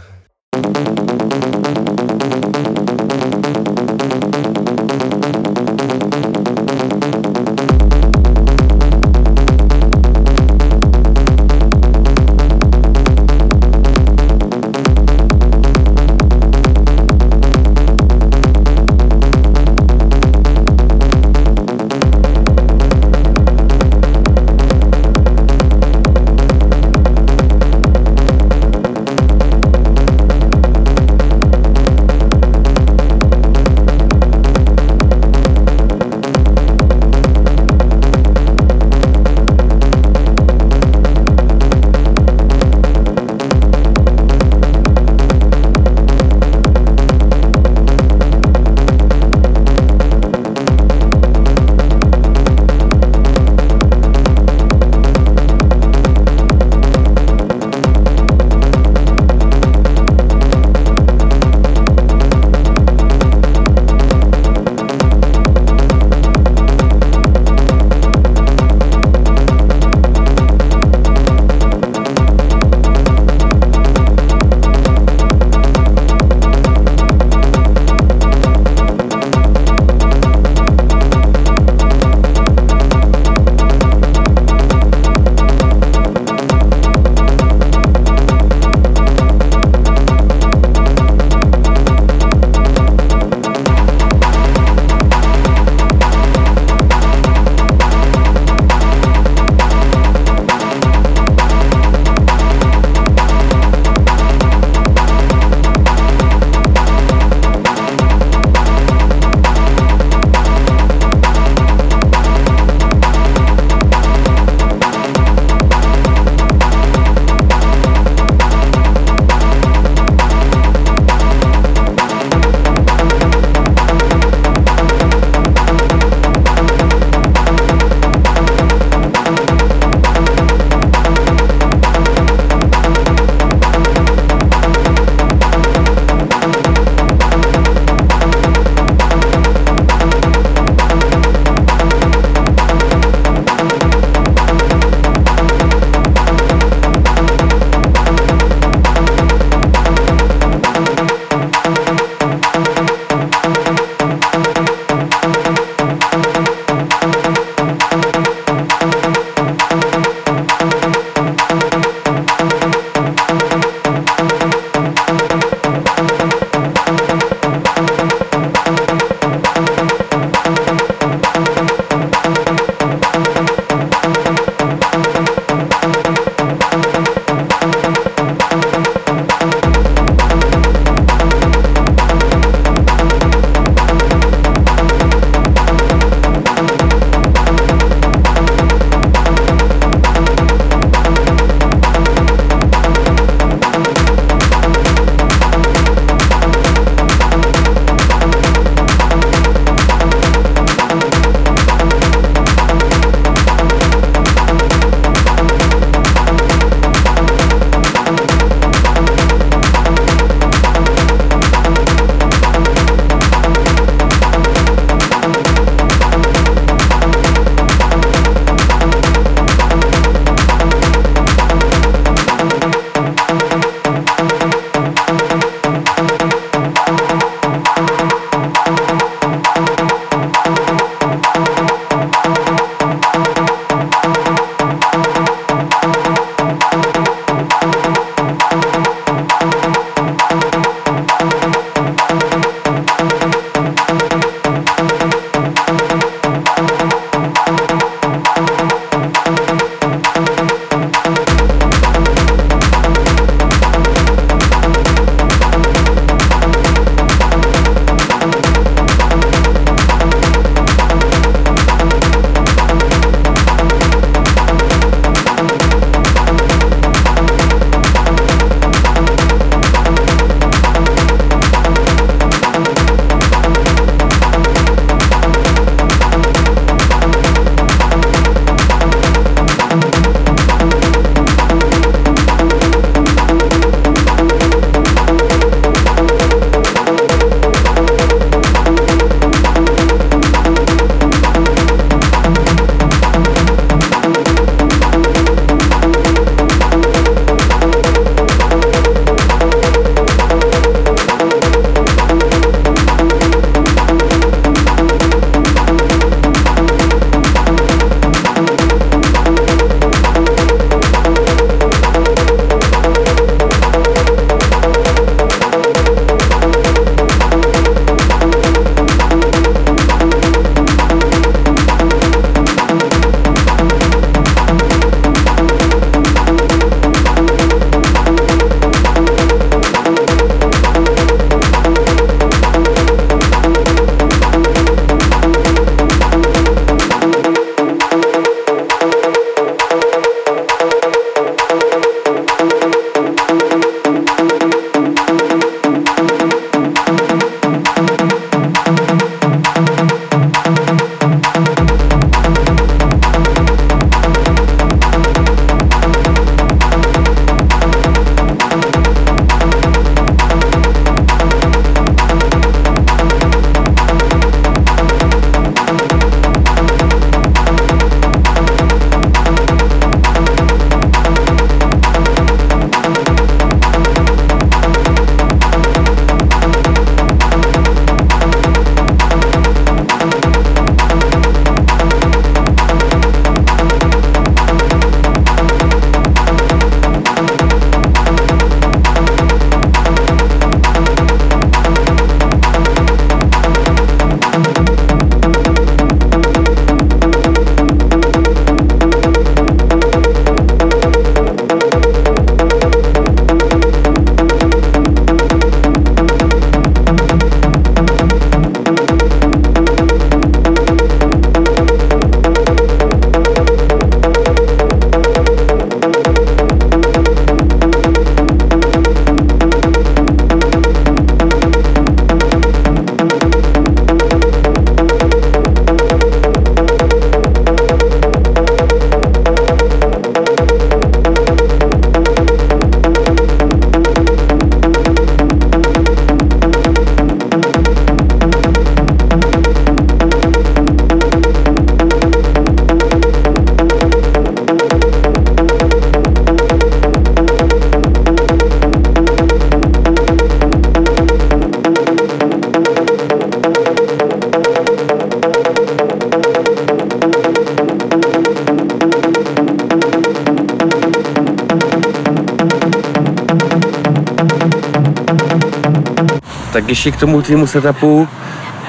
S4: Ještě k tomu tvýmu setupu,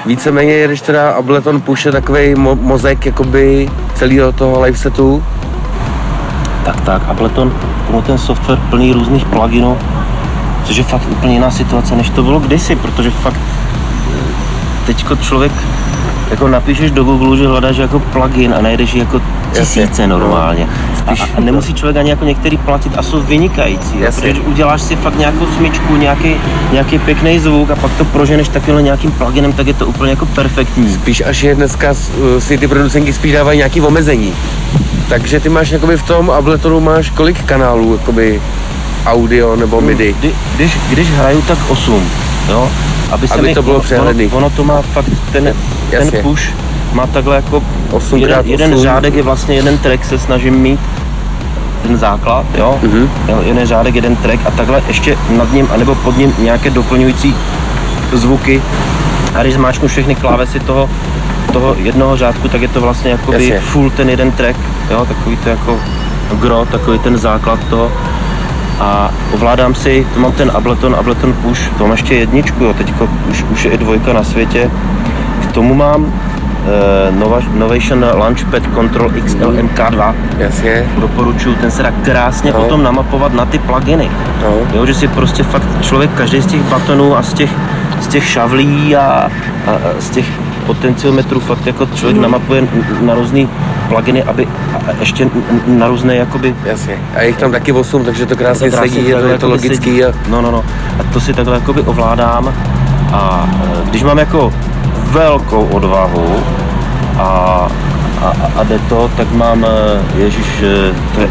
S4: víceméně jedeš teda Ableton Push je takový mo- mozek jakoby celého toho live setu.
S5: Tak, tak, Ableton, tomu ten software plný různých pluginů, což je fakt úplně jiná situace, než to bylo kdysi, protože fakt eh, teďko člověk jako napíšeš do Google, že hledáš jako plugin a najdeš jako tisíce
S4: Jasně, no.
S5: normálně. A,
S4: Spíš-
S5: a nemusí člověk ani jako některý platit a jsou vynikající.
S4: Jasně.
S5: Protože uděláš si fakt nějakou smyčku, nějaký, nějaký pěkný zvuk a pak to proženeš takovým nějakým pluginem, tak je to úplně jako perfektní.
S4: Spíš až je dneska si ty producenti spíš dávají nějaký omezení. Takže ty máš jakoby v tom Abletonu máš kolik kanálů, jakoby audio nebo MIDI?
S5: Kdy, když, když hraju, tak 8, jo? Aby, se
S4: Aby
S5: mi,
S4: to bylo přehledný.
S5: Ono, ono to má fakt, ten,
S4: Jasně.
S5: ten push má takhle jako
S4: 8
S5: jeden,
S4: krát
S5: jeden
S4: 8.
S5: řádek je vlastně jeden track, se snažím mít ten základ, jo?
S4: Mhm.
S5: jo? Jeden řádek, jeden track a takhle ještě nad ním, anebo pod ním nějaké doplňující zvuky. A když zmáčknu všechny klávesy toho, toho jednoho řádku, tak je to vlastně jakoby
S4: Jasně.
S5: full ten jeden track, jo? Takový to jako gro, takový ten základ toho a ovládám si, to mám ten Ableton, Ableton Push, to mám ještě jedničku, jo, teďko už, už je i dvojka na světě. K tomu mám Novation Launchpad Control XL MK2.
S4: Jasně,
S5: Doporučuju, ten se dá krásně
S4: No.
S5: potom namapovat na ty pluginy.
S4: no.
S5: Jo, že si prostě fakt člověk každý z těch batonů a z těch, z těch šavlí a, a, a z těch potenciometrů fakt jako člověk
S4: Mhm.
S5: namapuje na různé pluginy, aby a ještě na různé jakoby
S4: Jasně. A je jich tam taky 8, takže to krásně
S5: to krásně
S4: sedí, je to, je to logický.
S5: sedí.
S4: A...
S5: No, no, no. A to si takhle jakoby ovládám. A e, když mám jako velkou odvahu a, a, a jde to, tak mám, e, ježiš, e, to je,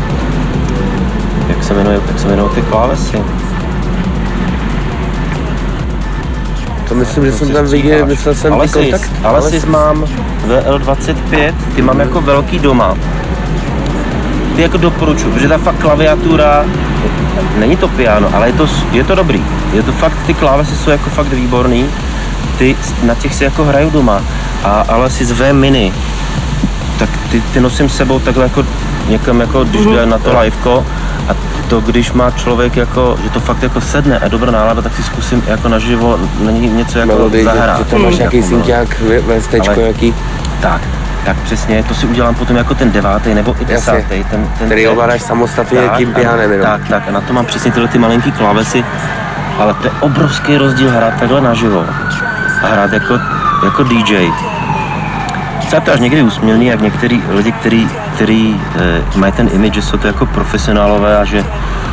S5: jak se jmenuje, jak se jmenují ty klávesy?
S4: To myslím, že jsem tam viděl, myslel jsem ty kontakt.
S5: Alesis mám VL25, ty mám jako velký doma. Ty jako doporučuji, protože ta fakt klaviatura, není to piano, ale je to, je to dobrý. Je to fakt, ty klávesy jsou jako fakt výborný. Ty, na těch si jako hraju doma. A Alesis V Mini, tak ty, ty nosím s sebou takhle jako někam jako, když jde na to liveko a to, když má člověk jako, že to fakt jako sedne a je dobrá nálada, tak si zkusím jako naživo na ně- něco jako
S4: Melodii, že,
S5: zahrát.
S4: že tam máš nějaký
S5: Jako, no.
S4: synťák,
S5: Ale-
S4: nějaký,
S5: Tak, tak přesně, to si udělám potom jako ten devátý nebo i
S4: Jasně.
S5: desátý. Ten, ten
S4: který ovládáš samostatně tím pianem
S5: tak, tak, a na to mám přesně tyhle ty malinký klávesy, ale to je obrovský rozdíl hrát takhle naživo a hrát jako, jako DJ. Třeba to až někdy úsměvný, jak některý lidi, který, který eh, mají ten image, že jsou to jako profesionálové a že,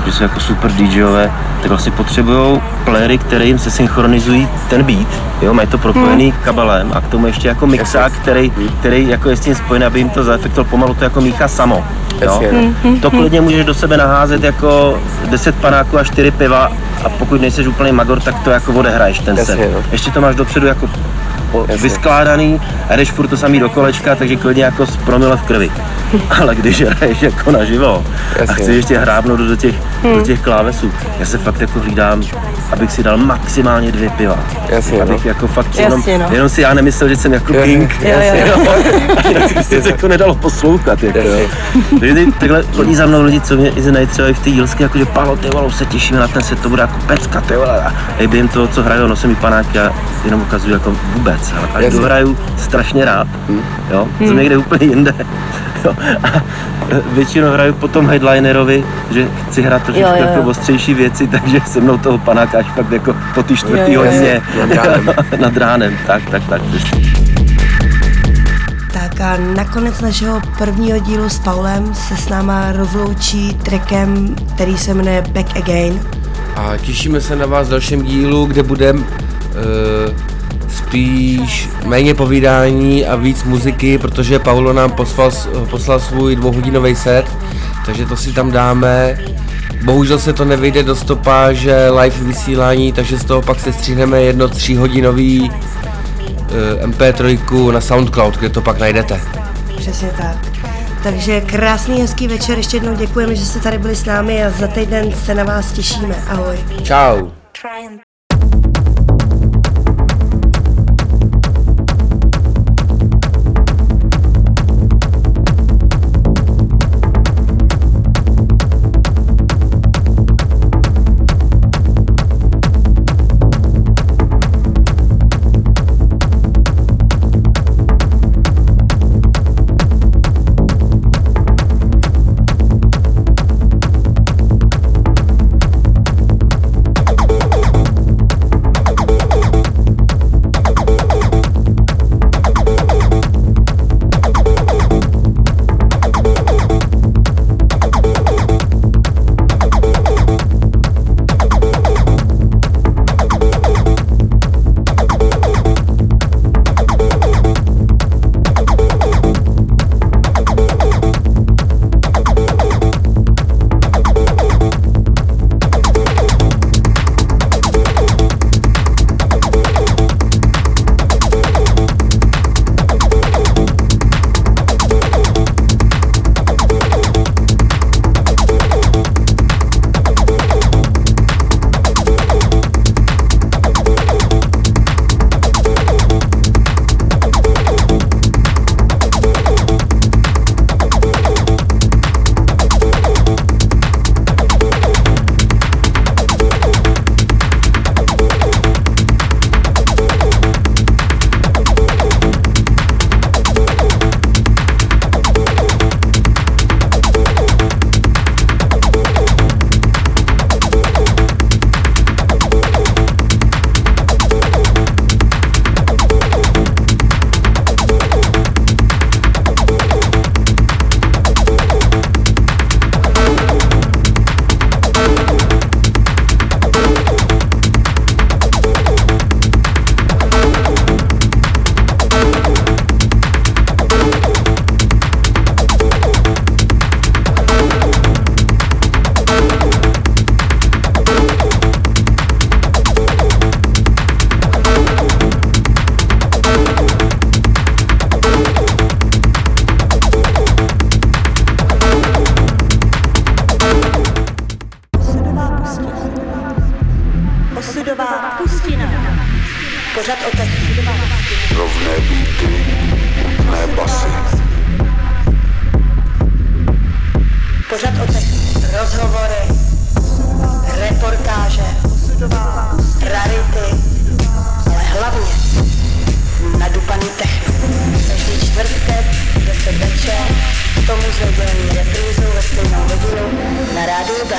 S5: že jsou jako super DJové, tak vlastně potřebují playery, které jim se synchronizují ten beat, jo, mají to propojený
S4: Hmm.
S5: kabelem a k tomu ještě jako mixák, který, který jako je s tím spojený, aby jim to zaefektoval pomalu, to jako míchá samo. Jo?
S4: Jasně, no.
S5: To klidně můžeš do sebe naházet jako 10 panáků a 4 piva a pokud nejseš úplný magor, tak to jako odehraješ ten set.
S4: no.
S5: Ještě to máš dopředu jako po-
S4: Jasně.
S5: vyskládaný a jdeš furt to samý do kolečka, takže klidně jako s promile v krvi. Ale když hraješ jako naživo a
S4: Jasně.
S5: chceš ještě hrábnout do těch, do těch klávesů, já se fakt jako hlídám, abych si dal maximálně dvě piva.
S4: Jasně, no.
S5: abych jako fakt
S3: Jasně,
S5: jenom,
S3: no.
S5: jenom si já nemyslel, že jsem jako
S4: Jo,
S5: king.
S3: jo, jo.
S5: A jinak se to jako nedalo poslouchat. Jako, jo. Takže takhle chodí za mnou lidi, co mě i znají třeba i v té jílské, jako že Pálo, ty vole, se těšíme na ten set, to bude jako pecka, ty vole. A i během toho, co hraju, nosím mi panáky a jenom ukazuju jako vůbec. Ale až
S4: Jasně.
S5: dohraju strašně rád, jo, jsem někde úplně jinde. Jo. A e, většinou hraju potom headlinerovi, že chci hrát trošičku
S3: Jo, jo, jo.
S5: jako ostřejší věci, takže se mnou toho panáka až pak jako po ty čtvrtý hodině
S4: Nad ránem.
S5: nad ránem. Tak, tak, tak. přesně.
S3: Tak a nakonec našeho prvního dílu s Paulem se s náma rozloučí trackem, který se jmenuje Back Again.
S4: A těšíme se na vás v dalším dílu, kde budeme uh, spíš méně povídání a víc muziky, protože Paulo nám poslal, poslal svůj dvouhodinový set, takže to si tam dáme. Bohužel se to nevyjde do stopáže live vysílání, takže z toho pak se stříhneme jedno tříhodinový uh, MP3 na Soundcloud, kde to pak najdete.
S3: Přesně tak. Takže krásný, hezký večer, ještě jednou děkujeme, že jste tady byli s námi a za týden se na vás těšíme. Ahoj.
S4: Ciao.
S1: Tomu s nedělní reprízou ve stejnou hodinu na rádiu B.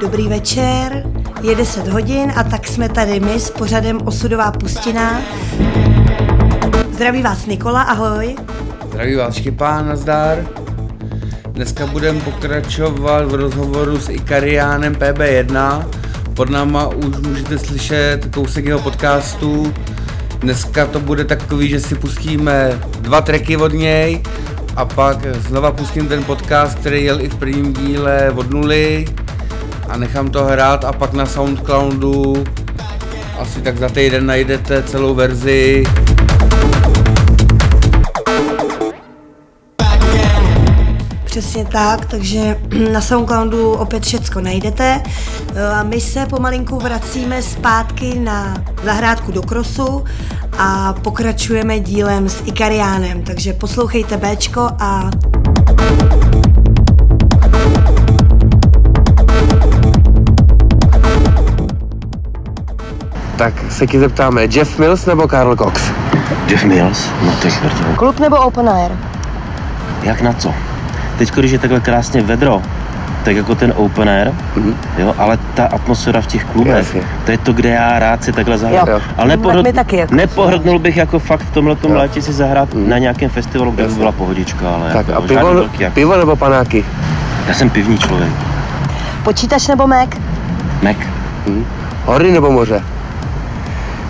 S3: Dobrý večer, je 10 hodin a tak jsme tady my s pořadem Osudová pustina. Zdraví vás Nikola, ahoj.
S4: Zdraví vás Štěpán, nazdar. Dneska budeme pokračovat v rozhovoru s Ikariánem PB1. Pod náma už můžete slyšet kousek jeho podcastu. Dneska to bude takový, že si pustíme dva tracky od něj a pak znova pustím ten podcast, který jel i v prvním díle od nuly a nechám to hrát a pak na Soundcloudu asi tak za týden najdete celou verzi.
S3: Přesně tak, takže na Soundcloudu opět všecko najdete. A my se pomalinku vracíme zpátky na zahrádku do Krosu a pokračujeme dílem s Ikariánem, takže poslouchejte Bčko a
S4: Tak se ti zeptáme, Jeff Mills nebo Karl Cox?
S5: Jeff Mills, no to je
S3: klub nebo open air?
S5: Jak na co? Teď, když je takhle krásně vedro, tak jako ten open air,
S4: Mhm.
S5: jo, ale ta atmosféra v těch klubech,
S4: Jasně.
S5: to je to, kde já rád si takhle zahrát.
S3: Jo.
S5: Ale nepohrd,
S3: My taky jako.
S5: nepohrdnul bych jako fakt v tomhletom
S4: Jo.
S5: létě si zahrát
S4: Mhm.
S5: na nějakém festivalu, kde by byla pohodička, ale
S4: Tak
S5: jako
S4: a pivo,
S5: velký, jako,
S4: pivo nebo panáky?
S5: Já jsem pivní člověk.
S3: Počítač nebo Mac?
S5: Mac.
S4: Hm? Hory nebo moře?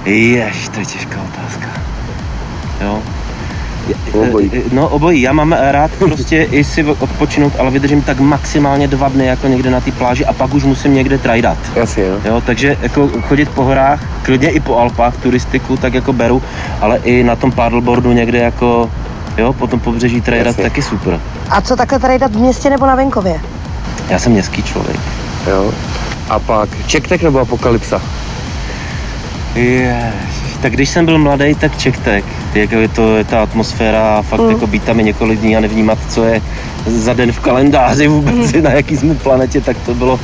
S5: Jež, to je těžká otázka. Jo.
S4: Obojí.
S5: No obojí, já mám rád prostě i si odpočinout, ale vydržím tak maximálně dva dny jako někde na té pláži a pak už musím někde trajdat.
S4: Jasně, no.
S5: Jo, takže jako chodit po horách, klidně i po Alpách, turistiku, tak jako beru, ale i na tom paddleboardu někde jako, jo, po tom pobřeží trajdat
S4: Jasně.
S5: taky super.
S3: A co takhle tady dát v městě nebo na venkově?
S5: Já jsem městský člověk.
S4: jo. A pak Čektek nebo Apokalypsa?
S5: Ježiš, tak když jsem byl mladý, tak čektek. Jak je to je ta atmosféra fakt mm. jako být tam i několik dní a nevnímat, co je za den v kalendáři vůbec, mm. na jaký jsme planetě, tak to bylo,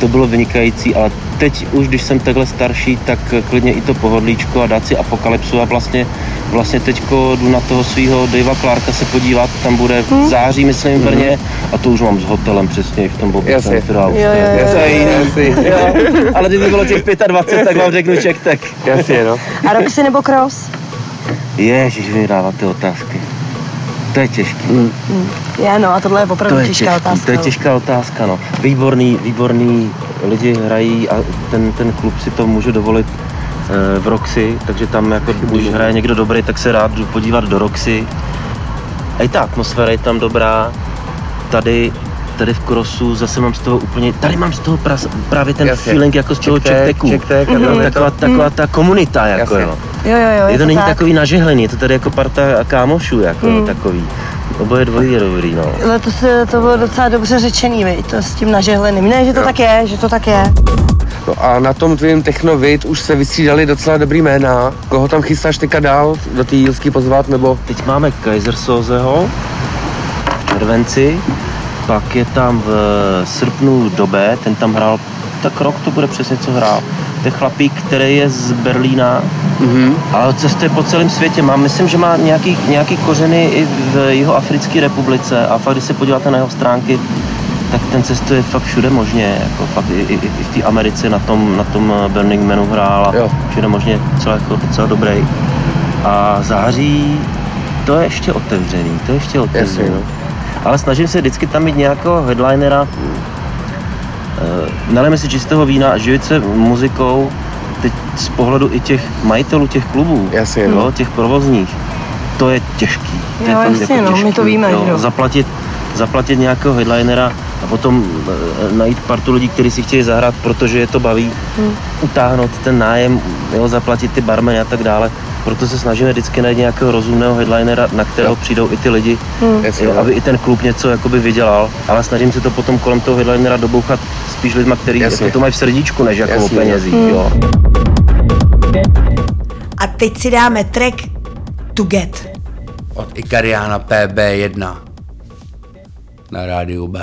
S5: to bylo vynikající. Ale teď už, když jsem takhle starší, tak klidně i to pohodlíčko a dát si apokalypsu a vlastně, vlastně teďko jdu na toho svého Davea Clarka se podívat, tam bude v září, myslím, v Brně a to už mám s hotelem přesně i v tom Bobby
S4: Jasně. Jasně.
S5: Jo, ale kdyby bylo těch 25, tak vám řeknu čektek.
S4: Jasně, no.
S3: A Roxy nebo Cross?
S5: Ježiš, vy dávat ty otázky. To je těžký.
S3: Je, no a tohle je opravdu
S5: To je,
S3: těžká
S5: těžký,
S3: otázka.
S5: to je
S3: no.
S5: těžká otázka, no. Výborný, výborný lidi hrají a ten, ten klub si to může dovolit eh, v Roxy, takže tam jako, když hraje někdo dobrý, tak se rád jdu podívat do Roxy. A i ta atmosféra je tam dobrá. Tady, tady v Krosu zase mám z toho úplně, tady mám z toho pras, právě ten
S4: Jasně.
S5: feeling jako z toho
S4: Čektek,
S5: čekteku.
S4: čektek, je
S5: taková,
S4: to-
S5: taková ta komunita, jako
S4: Jasně.
S5: jo.
S3: Jo, jo, jo,
S5: Je to není
S3: tak.
S5: takový nažehlený, je to tady jako parta kámošů, jako takový. Oboje dvojí je dobrý, no.
S3: Ale to, se, to bylo docela dobře řečený, vej, to s tím nažehleným. Ne, že to
S4: Jo.
S3: tak je, že to tak je.
S4: no. a na tom tvým Technovit už se vystřídali docela dobrý jména. Koho tam chystáš teďka dál do té jílsky pozvat, nebo?
S5: Teď máme Kaisersozeho v červenci, pak je tam v srpnu Dobé, ten tam hrál, tak rok to bude přesně co hrál. To je chlapík, který je z Berlína,
S4: Mhm.
S5: ale cestuje po celém světě. Má, myslím, že má nějaký, nějaký kořeny i v jeho Africké republice a fakt, když se podíváte na jeho stránky, tak ten cestuje fakt všude možně, jako fakt i, i, i v té Americe na tom, na tom Burning Manu hrál a
S4: Jo.
S5: všude možně docela, jako, docela dobrý. A září, to je ještě otevřený, to je ještě otevřený.
S4: Jasně, no.
S5: Ale snažím se vždycky tam mít nějakého headlinera, Eh, nalejeme si čistého vína a živit se muzikou teď z pohledu i těch majitelů těch klubů,
S4: Jasně, no.
S5: jo, těch provozních, to je těžký. To
S3: Jo,
S5: je fakt
S3: jasně, no, my
S5: těžký,
S3: to víme, že jo.
S5: Zaplatit, zaplatit nějakého headlinera a potom eh, najít partu lidí, kteří si chtějí zahrát, protože je to baví,
S3: Hmm.
S5: utáhnout ten nájem, jo, zaplatit ty barmeny a tak dále. Proto se snažíme vždycky najít nějakého rozumného headlinera, na kterého
S4: Jo.
S5: přijdou i ty lidi,
S4: Jasně,
S5: jo, aby i ten klub něco jakoby vydělal, ale snažím se to potom kolem toho headlinera dobouchat spíš lidma, kteří jako to mají v srdíčku, než jako o
S4: Jasně, no.
S5: penězích, jo.
S3: A teď si dáme track To Get.
S6: Od Ikariána PB1 na rádiu B.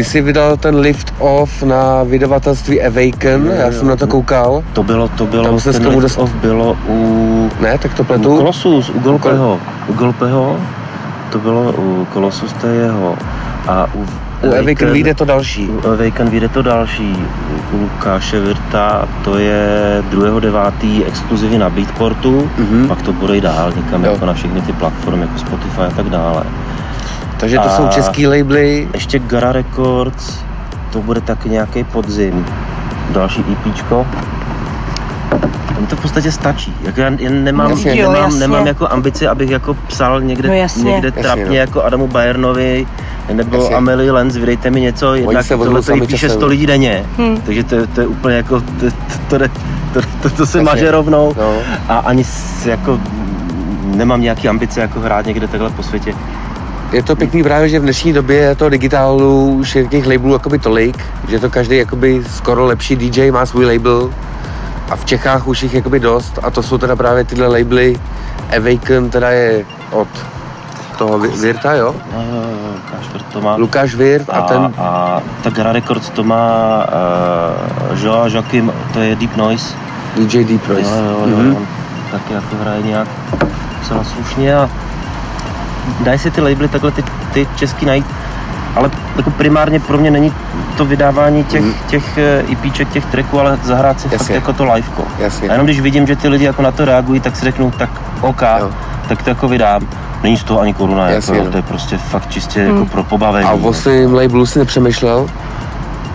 S4: ty jsi vydal ten lift off na vydavatelství Awaken, já jsem na to koukal.
S5: To bylo, to bylo,
S4: Tam se
S5: ten lift
S4: dost-
S5: off bylo u,
S4: Ne, tak to
S5: u
S4: pletu.
S5: Colossus, u Golpeho. U Golpeho, to bylo u Colossus, to je jeho. A u,
S4: U Awaken vyjde to další.
S5: U Awaken vyjde to další. U Lukáše Virta to je 2.9. exkluzivně na Beatportu,
S4: Mhm.
S5: pak to bude i dál někam
S4: Jo.
S5: jako na všechny ty platformy, jako Spotify a tak dále.
S4: Takže to
S5: A-
S4: jsou český labely.
S5: Ještě Gara Records, to bude taky nějaký podzim. Další EPčko. Tam to v podstatě stačí. Jako já jen nemám,
S4: Jasně.
S3: Jo,
S5: nemám,
S3: jasně.
S5: nemám jako ambici, abych jako psal někde,
S3: No jasně.
S5: někde
S4: Jasně,
S5: trapně
S4: no.
S5: jako Adamu Bayernovi nebo
S4: Jasně.
S5: Amelie Lenz, vydejte mi něco, jednak
S4: se
S5: tohle
S4: sami
S5: píše
S4: časem.
S5: 100 lidí denně,
S3: Hm.
S5: takže to, to je úplně jako, to, to, to, to, to, to se
S4: Jasně.
S5: maže rovnou
S4: No.
S5: a ani jako nemám nějaký ambice jako hrát někde takhle po světě.
S4: Je to pěkný právě, že v dnešní době je to digitálu už je těch labelů jakoby tolik, že to každý jakoby skoro lepší DJ má svůj label a v Čechách už jich jakoby dost a to jsou teda právě tyhle labely Awaken teda je od toho Vi- Virta, jo?
S5: Jo, jo, Lukáš Virt to má.
S4: Lukáš Virt a ten,
S5: a ta Gara Records to má uh, Joa Joachim, to je Deep Noise.
S4: DJ Deep Noise.
S5: Jo, jo, jo,
S4: Mhm.
S5: on taky jako hraje nějak docela slušně a dají si ty labely takhle ty, ty český najít, ale jako primárně pro mě není to vydávání těch,
S4: Mhm.
S5: těch eh, EPček, těch tracků, ale zahrát si fakt
S4: Jasně.
S5: jako to liveko.
S4: Jasně.
S5: A jenom když vidím, že ty lidi jako na to reagují, tak si řeknu, tak OK,
S4: Jo.
S5: tak to jako vydám. Není z toho ani koruna,
S4: Jasně,
S5: jako,
S4: no.
S5: to je prostě fakt čistě jako pro pobavení.
S4: A o svým labelu si nepřemýšlel?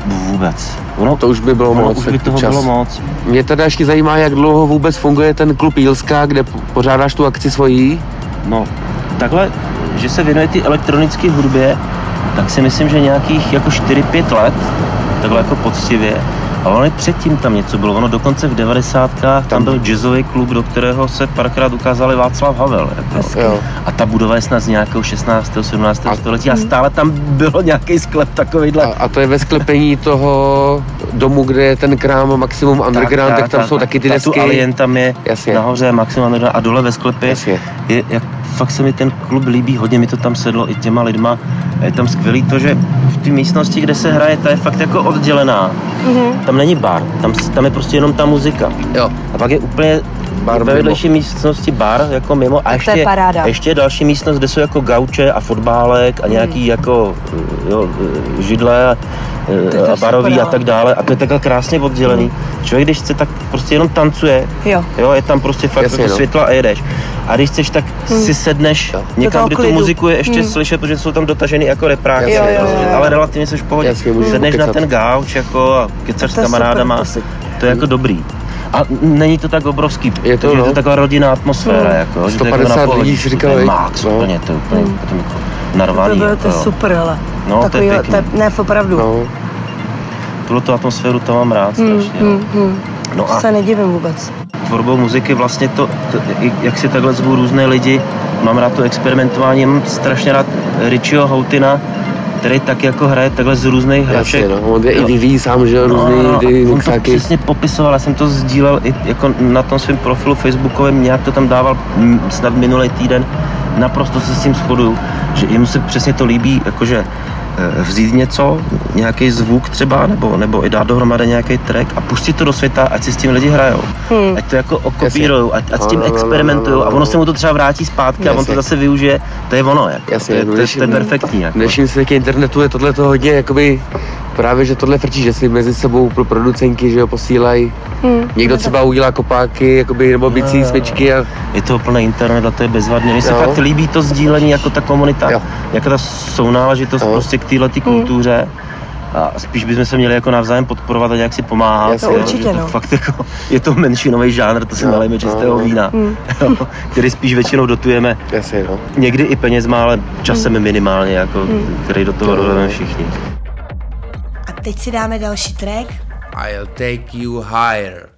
S5: Vůbec. Ono,
S4: To už by bylo
S5: ono
S4: moc.
S5: už by toho
S4: čas.
S5: bylo moc.
S4: Mě teda ještě zajímá, jak dlouho vůbec funguje ten klub Jílská, kde pořádáš tu akci svojí.
S5: No, takhle, že se věnuje ty elektronické hudbě, tak si myslím, že nějakých jako 4-5 let, takhle jako poctivě. A ono i předtím tam něco bylo, ono dokonce v 90. tam,
S4: Tam-
S5: byl jazzový klub, do kterého se párkrát ukázali Václav Havel. Jako.
S4: Jo.
S5: A ta budova je snad z nějakého 16. 17.
S4: A-
S5: století a stále tam bylo nějaký sklep takovýhle.
S4: A, a to je ve sklepení toho domu, kde je ten krám Maximum Underground, tak, tam jsou taky ty
S5: ta,
S4: desky.
S5: Tu Alien tam je
S4: Jasně.
S5: nahoře Maximum Underground a dole ve sklepě.
S4: Jasně.
S5: Je, jak, fakt se mi ten klub líbí, hodně mi to tam sedlo i těma lidma. A je tam skvělý to, že v té místnosti, kde se hraje, ta je fakt jako oddělená.
S3: Mhm.
S5: Tam není bar, tam, tam je prostě jenom ta muzika.
S4: Jo.
S5: A pak je úplně
S4: Bar
S5: ve vedlejší místnosti bar jako mimo a ještě,
S3: je paráda.
S5: ještě je další místnost, kde jsou jako gauče a fotbálek a nějaký jako jo, židle a,
S3: To je
S5: a
S3: to
S5: barový
S3: super,
S5: a
S3: ale.
S5: tak dále a to je takhle krásně oddělený. Člověk, když chce, tak prostě jenom tancuje,
S3: Jo.
S5: jo, je tam prostě fakt
S4: Jasně,
S5: jako
S4: no.
S5: světla a jedeš. A když chceš, tak si sedneš
S4: Jo.
S5: Někam, kde tu muziku je ještě
S3: Hmm.
S5: slyšet, protože jsou tam dotažený jako repráky,
S3: Jo, jo, jo, jo.
S5: ale relativně jsi v pohodě.
S4: Jasně,
S5: sedneš na ten gauč jako a kecaš s
S3: To je
S5: kamarádama,
S3: super, to si-
S5: to je jako dobrý. A není to tak obrovský,
S4: Je to,
S5: takže je
S4: no.
S5: to taková rodinná atmosféra.
S3: Hmm.
S5: Jako, že to je
S4: 150
S5: jako na
S4: lidí si říkal,
S5: To je max,
S4: No.
S5: úplně, to je úplně
S3: Hmm.
S5: potom jako narvaný.
S3: To, bylo, to je
S5: jako.
S3: super, hele.
S5: No, to je
S3: Takový,
S5: pěkný.
S3: to je, ne, opravdu.
S4: No.
S5: Tuhle tu atmosféru tam mám rád
S3: Hmm,
S5: strašně. no.
S3: hmm, hmm.
S5: No a
S3: Se nedivím vůbec.
S5: tvorbou muziky vlastně to, to, jak si takhle zvu různé lidi, mám rád to experimentování, mám strašně rád Richieho Houtina, který tak jako hraje takhle z různých hraček.
S4: Jasně, no. On je i vyvíjí sám, že jo, různý
S5: No,
S4: ty
S5: on to přesně popisoval, já jsem to sdílel i jako na tom svém profilu facebookovém, nějak to tam dával snad minulý týden, naprosto se s tím shoduju, že jemu se přesně to líbí, jakože vzít něco, nějaký zvuk třeba, nebo, nebo i dát dohromady nějaký track a pustit to do světa, ať si s tím lidi hrajou.
S3: Hmm.
S5: Ať to jako okopírujou, ať, ať s tím
S4: No, no, no, no,
S5: experimentují
S4: no,
S5: a
S4: no.
S5: ono se mu to třeba vrátí zpátky a on to
S4: Jasně.
S5: zase využije, to je ono. Jako.
S4: Jasně,
S5: to, je,
S4: no,
S5: to, je,
S4: když-
S5: to je perfektní.
S4: V
S5: Jako.
S4: dnešním světě internetu je tohle to hodně, jakoby, právě, že tohle frčí, že si mezi sebou pro producenky, že jo, posílají.
S3: Hmm.
S4: Někdo třeba udělá kopáky, jakoby, nebo bicí
S5: Jo.
S4: smyčky a
S5: Je to plný internet a to je bezvadně. Mně se fakt líbí to sdílení jako ta komunita,
S4: Jo.
S5: jako ta sounáležitost
S4: Jo.
S5: prostě k této kultuře. A spíš bychom se měli jako navzájem podporovat a nějak si pomáhat.
S4: Jasně.
S5: jo,
S3: To určitě,
S5: že to
S3: no.
S5: fakt jako, je to menšinový žánr, to si
S4: Jo.
S5: nalejeme čistého
S4: Jo.
S5: vína,
S3: Hmm.
S5: jo, který spíš většinou dotujeme
S4: jasně, no.
S5: někdy i penězma, ale časem minimálně, jako, který do toho doleme všichni.
S3: A teď si dáme další track.
S6: I'll take you higher.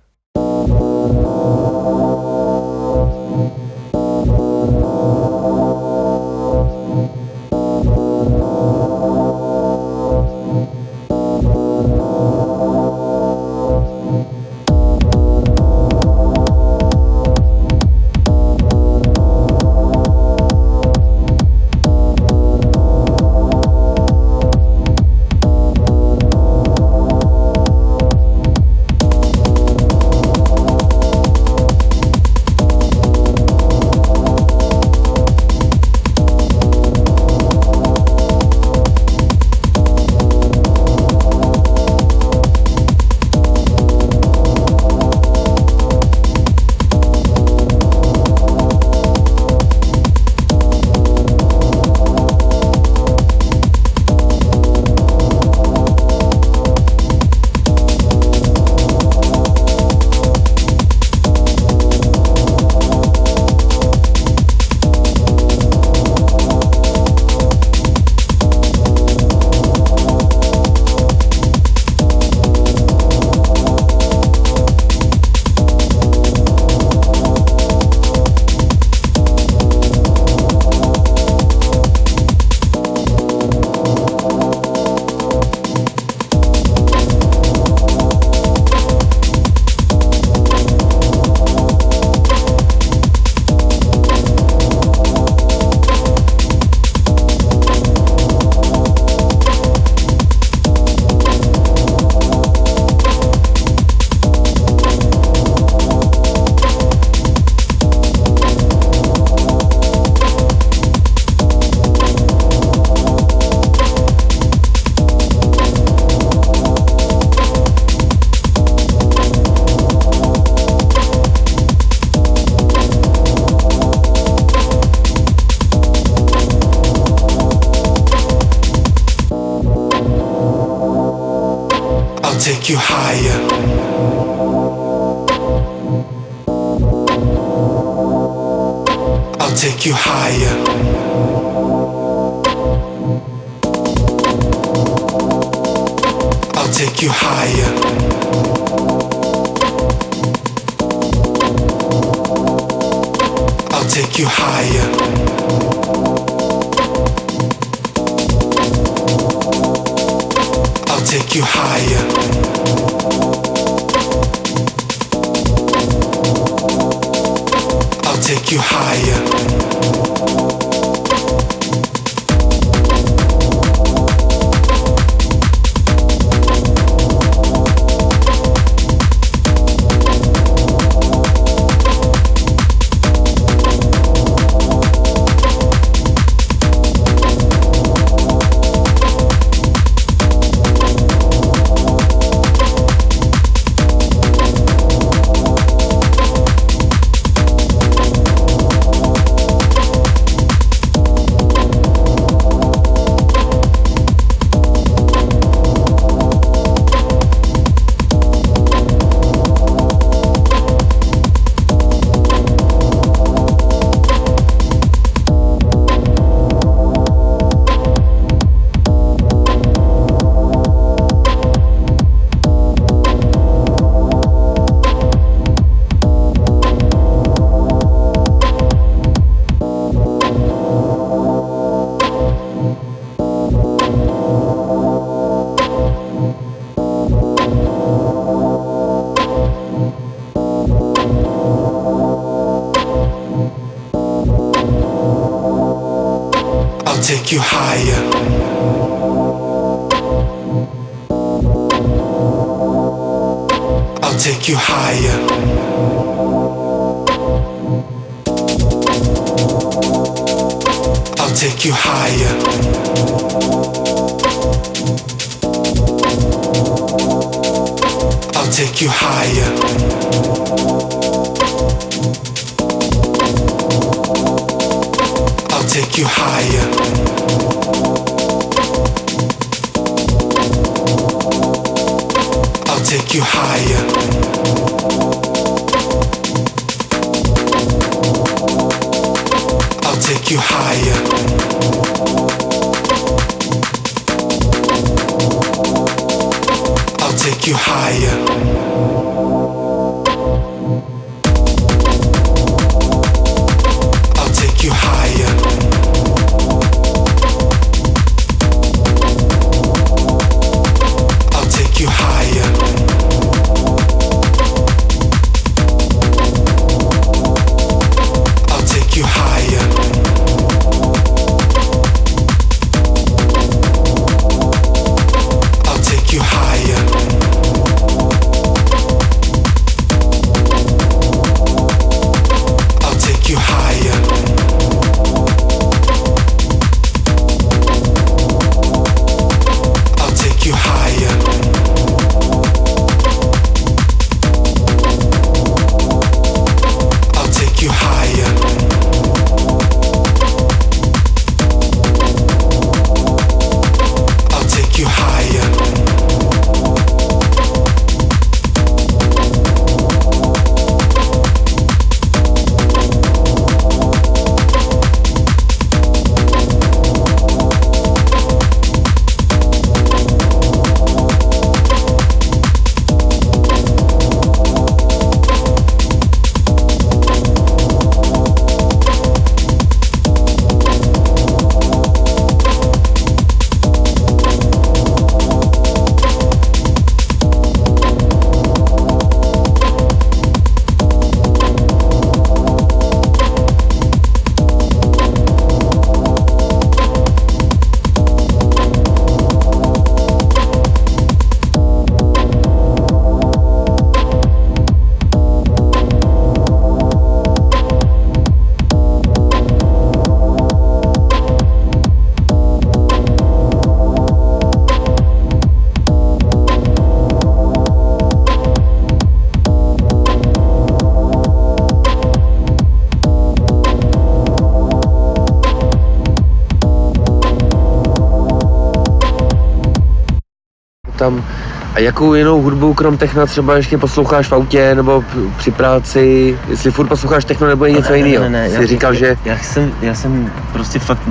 S4: Jakou jinou hudbu, krom techna, třeba ještě posloucháš v autě nebo při práci, jestli furt posloucháš techno nebo je něco jiného?
S5: Ne, ne,
S4: Jsi
S5: já,
S4: říkal,
S5: já,
S4: že
S5: Já jsem, já jsem prostě fakt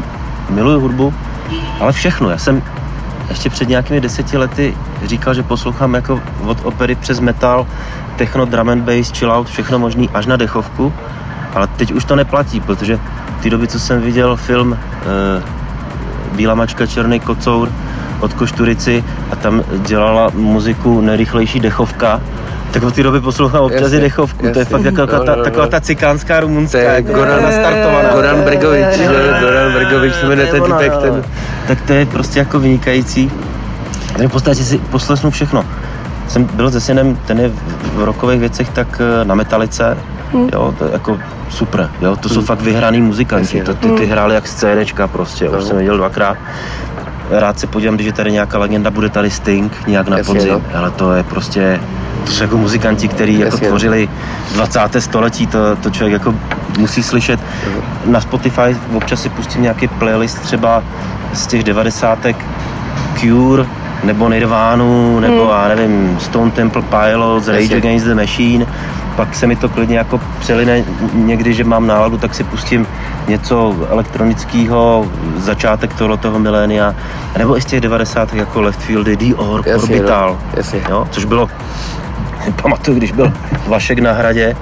S5: miluju hudbu, ale všechno. Já jsem ještě před nějakými deseti lety říkal, že poslouchám jako od opery přes metal, techno, drum and bass, chill out, všechno možný až na dechovku, ale teď už to neplatí, protože v té doby, co jsem viděl film e, Bílá mačka, černý kocour od Košturici a tam dělala muziku nejrychlejší dechovka, tak od té doby poslouchám občas
S4: Jasně,
S5: i dechovku. To je
S4: jasně.
S5: fakt jako
S4: No,
S5: ta,
S4: no, no.
S5: taková ta cikánská rumunská,
S4: To je
S5: jako
S4: Goran-
S5: nastartovaná.
S4: Goran Bregovič,
S3: jo?
S4: Goran Bregovič se jmenuje
S5: To
S4: ten typek,
S5: jo,
S4: ten...
S5: Tak to je prostě jako vynikající. Takže v podstatě si poslechnu všechno. Jsem byl se synem, ten je v- rokových věcech tak eh, na metalice, jo, to je jako super, jo, to jsou fakt vyhraný muzikanti,
S4: Jasně,
S5: to, ty, ty hráli jak z CDčka prostě, už
S4: No.
S5: jsem viděl dvakrát. Rád se podívám, když je tady nějaká legenda, bude tady Sting nějak na
S4: Jasně,
S5: podzim,
S4: no.
S5: ale to je prostě, to jsou jako muzikanti, kteří jako tvořili 20. století, to, to člověk jako musí slyšet. Na Spotify občas si pustím nějaký playlist třeba z těch devadesátek Cure, nebo Nirvánu, nebo
S3: Hmm.
S5: já nevím, Stone Temple Pilots, Rage
S4: Jasně.
S5: Against the Machine. Pak se mi to klidně jako přeline někdy, že mám náladu, tak si pustím něco elektronického, začátek tohoto toho milénia, nebo i z těch 90. jako Left Fieldy, The Orb,
S4: Jasně,
S5: Orbital,
S4: no, jasně.
S5: jo, což bylo, pamatuju, když byl Vašek na hradě,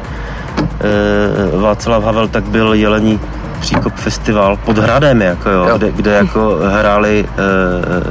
S5: e, Václav Havel, tak byl Jelení Příkop festival pod hradem, jako jo,
S4: Jo.
S5: Kde, kde jako hráli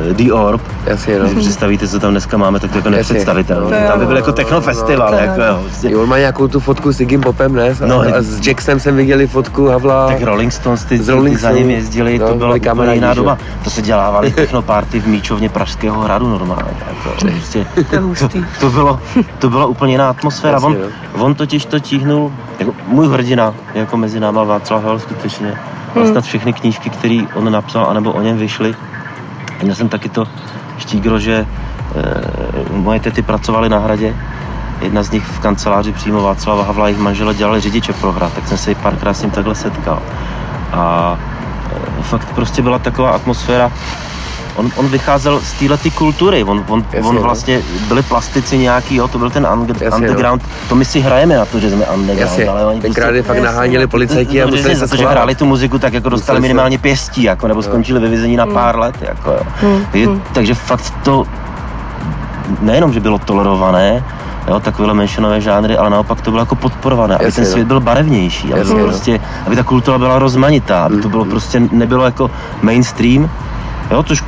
S5: e, The Orb,
S4: Jasně, no.
S5: když si představíte, co tam dneska máme, tak to jako.
S4: No,
S5: Tam by byl jako
S4: no,
S5: technofestival,
S3: no, no.
S5: jako jo. Prostě.
S4: Jo, on má nějakou tu fotku s Iggy Popem, ne? A,
S5: No,
S4: a s Jacksem jsem viděli fotku Havla.
S5: Tak Rolling Stones, ty,
S4: Rolling
S5: ty za ním jezdili,
S4: no,
S5: to byla úplně
S4: kamarádi,
S5: jiná
S4: že?
S5: doba. To se dělávali technoparty v Míčovně Pražského hradu normálně. Jako, prostě,
S3: To je hustý.
S5: to, bylo, to byla úplně jiná atmosféra.
S4: Jasně,
S5: On, on totiž to tíhnul, jako můj hrdina, jako mezi náma Václav Havel skutečně. Hmm. Snad všechny knížky, které on napsal, anebo o něm vyšly. Měl jsem taky to štígro, že e, moje tety pracovaly na hradě. Jedna z nich v kanceláři přímo Václava Havla, jejich manžele dělali řidiče pro hrad, tak jsem se i párkrát s ním takhle setkal. A e, fakt prostě byla taková atmosféra, on, on vycházel z této kultury, on, on,
S4: Jasně,
S5: on
S4: no.
S5: vlastně, byli plastici nějaký, jo, to byl ten under,
S4: Jasně, no.
S5: underground, to my si hrajeme na to, že jsme underground,
S4: Jasně,
S5: ale oni
S4: tenkrát
S5: prostě-
S4: je fakt naháněli policajti a
S5: No,
S4: museli
S5: přesně,
S4: se
S5: za to, že hráli tu muziku, tak jako dostali
S4: Museli
S5: minimálně pěstí, jako, nebo skončili ve vězení na pár let. Jako, jo. Takže, takže fakt to nejenom, že bylo tolerované, jo, takovéhle menšinové žánry, ale naopak to bylo jako podporované, aby
S4: Jasně,
S5: ten
S4: no.
S5: svět byl barevnější, aby,
S4: Jasně, no.
S5: prostě, aby ta kultura byla rozmanitá, aby to bylo prostě, nebylo jako mainstream, jo, což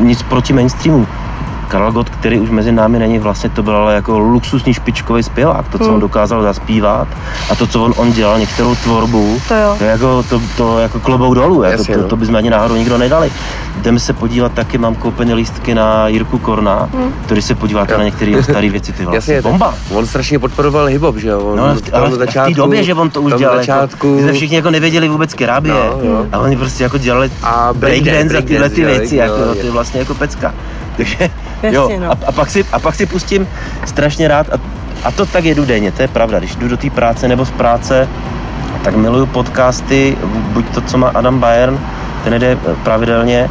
S5: nic proti mainstreamu. Karel Gott, který už mezi námi není, vlastně to byl ale jako luxusní špičkový zpěvák, to, co
S3: Hmm.
S5: on dokázal zaspívat a to, co on, on dělal, některou tvorbu,
S3: To jo.
S5: to je jako, to, to jako klobouk dolů, jako
S4: Jasně,
S5: to,
S4: no.
S5: to bychom ani náhodou nikdo nedali. Jdeme se podívat taky, mám koupené lístky na Jirku Korna,
S3: Hmm.
S5: který se podíváte
S4: Jo.
S5: na některé staré věci, ty vlastně
S4: Jasně,
S5: bomba.
S4: tak On strašně podporoval hip-hop, že jo?
S5: No, ale v, ale v, v té době, že on to už dělal,
S4: začátku,
S5: jako, my jsme všichni jako nevěděli vůbec kerábie.
S4: No, jo.
S5: A oni prostě jako dělali
S4: A
S5: breakdance a
S4: breakdance,
S5: tyhle ty věci, jako, no, to je vlastně jako pecka. Takže,
S3: Jasně,
S5: jo,
S3: no.
S5: a, a, pak si, a pak si pustím strašně rád, a, a to tak jedu denně, to je pravda, když jdu do té práce nebo z práce, tak miluju podcasty, buď to, co má Adam Bayern, ten jde eh, pravidelně,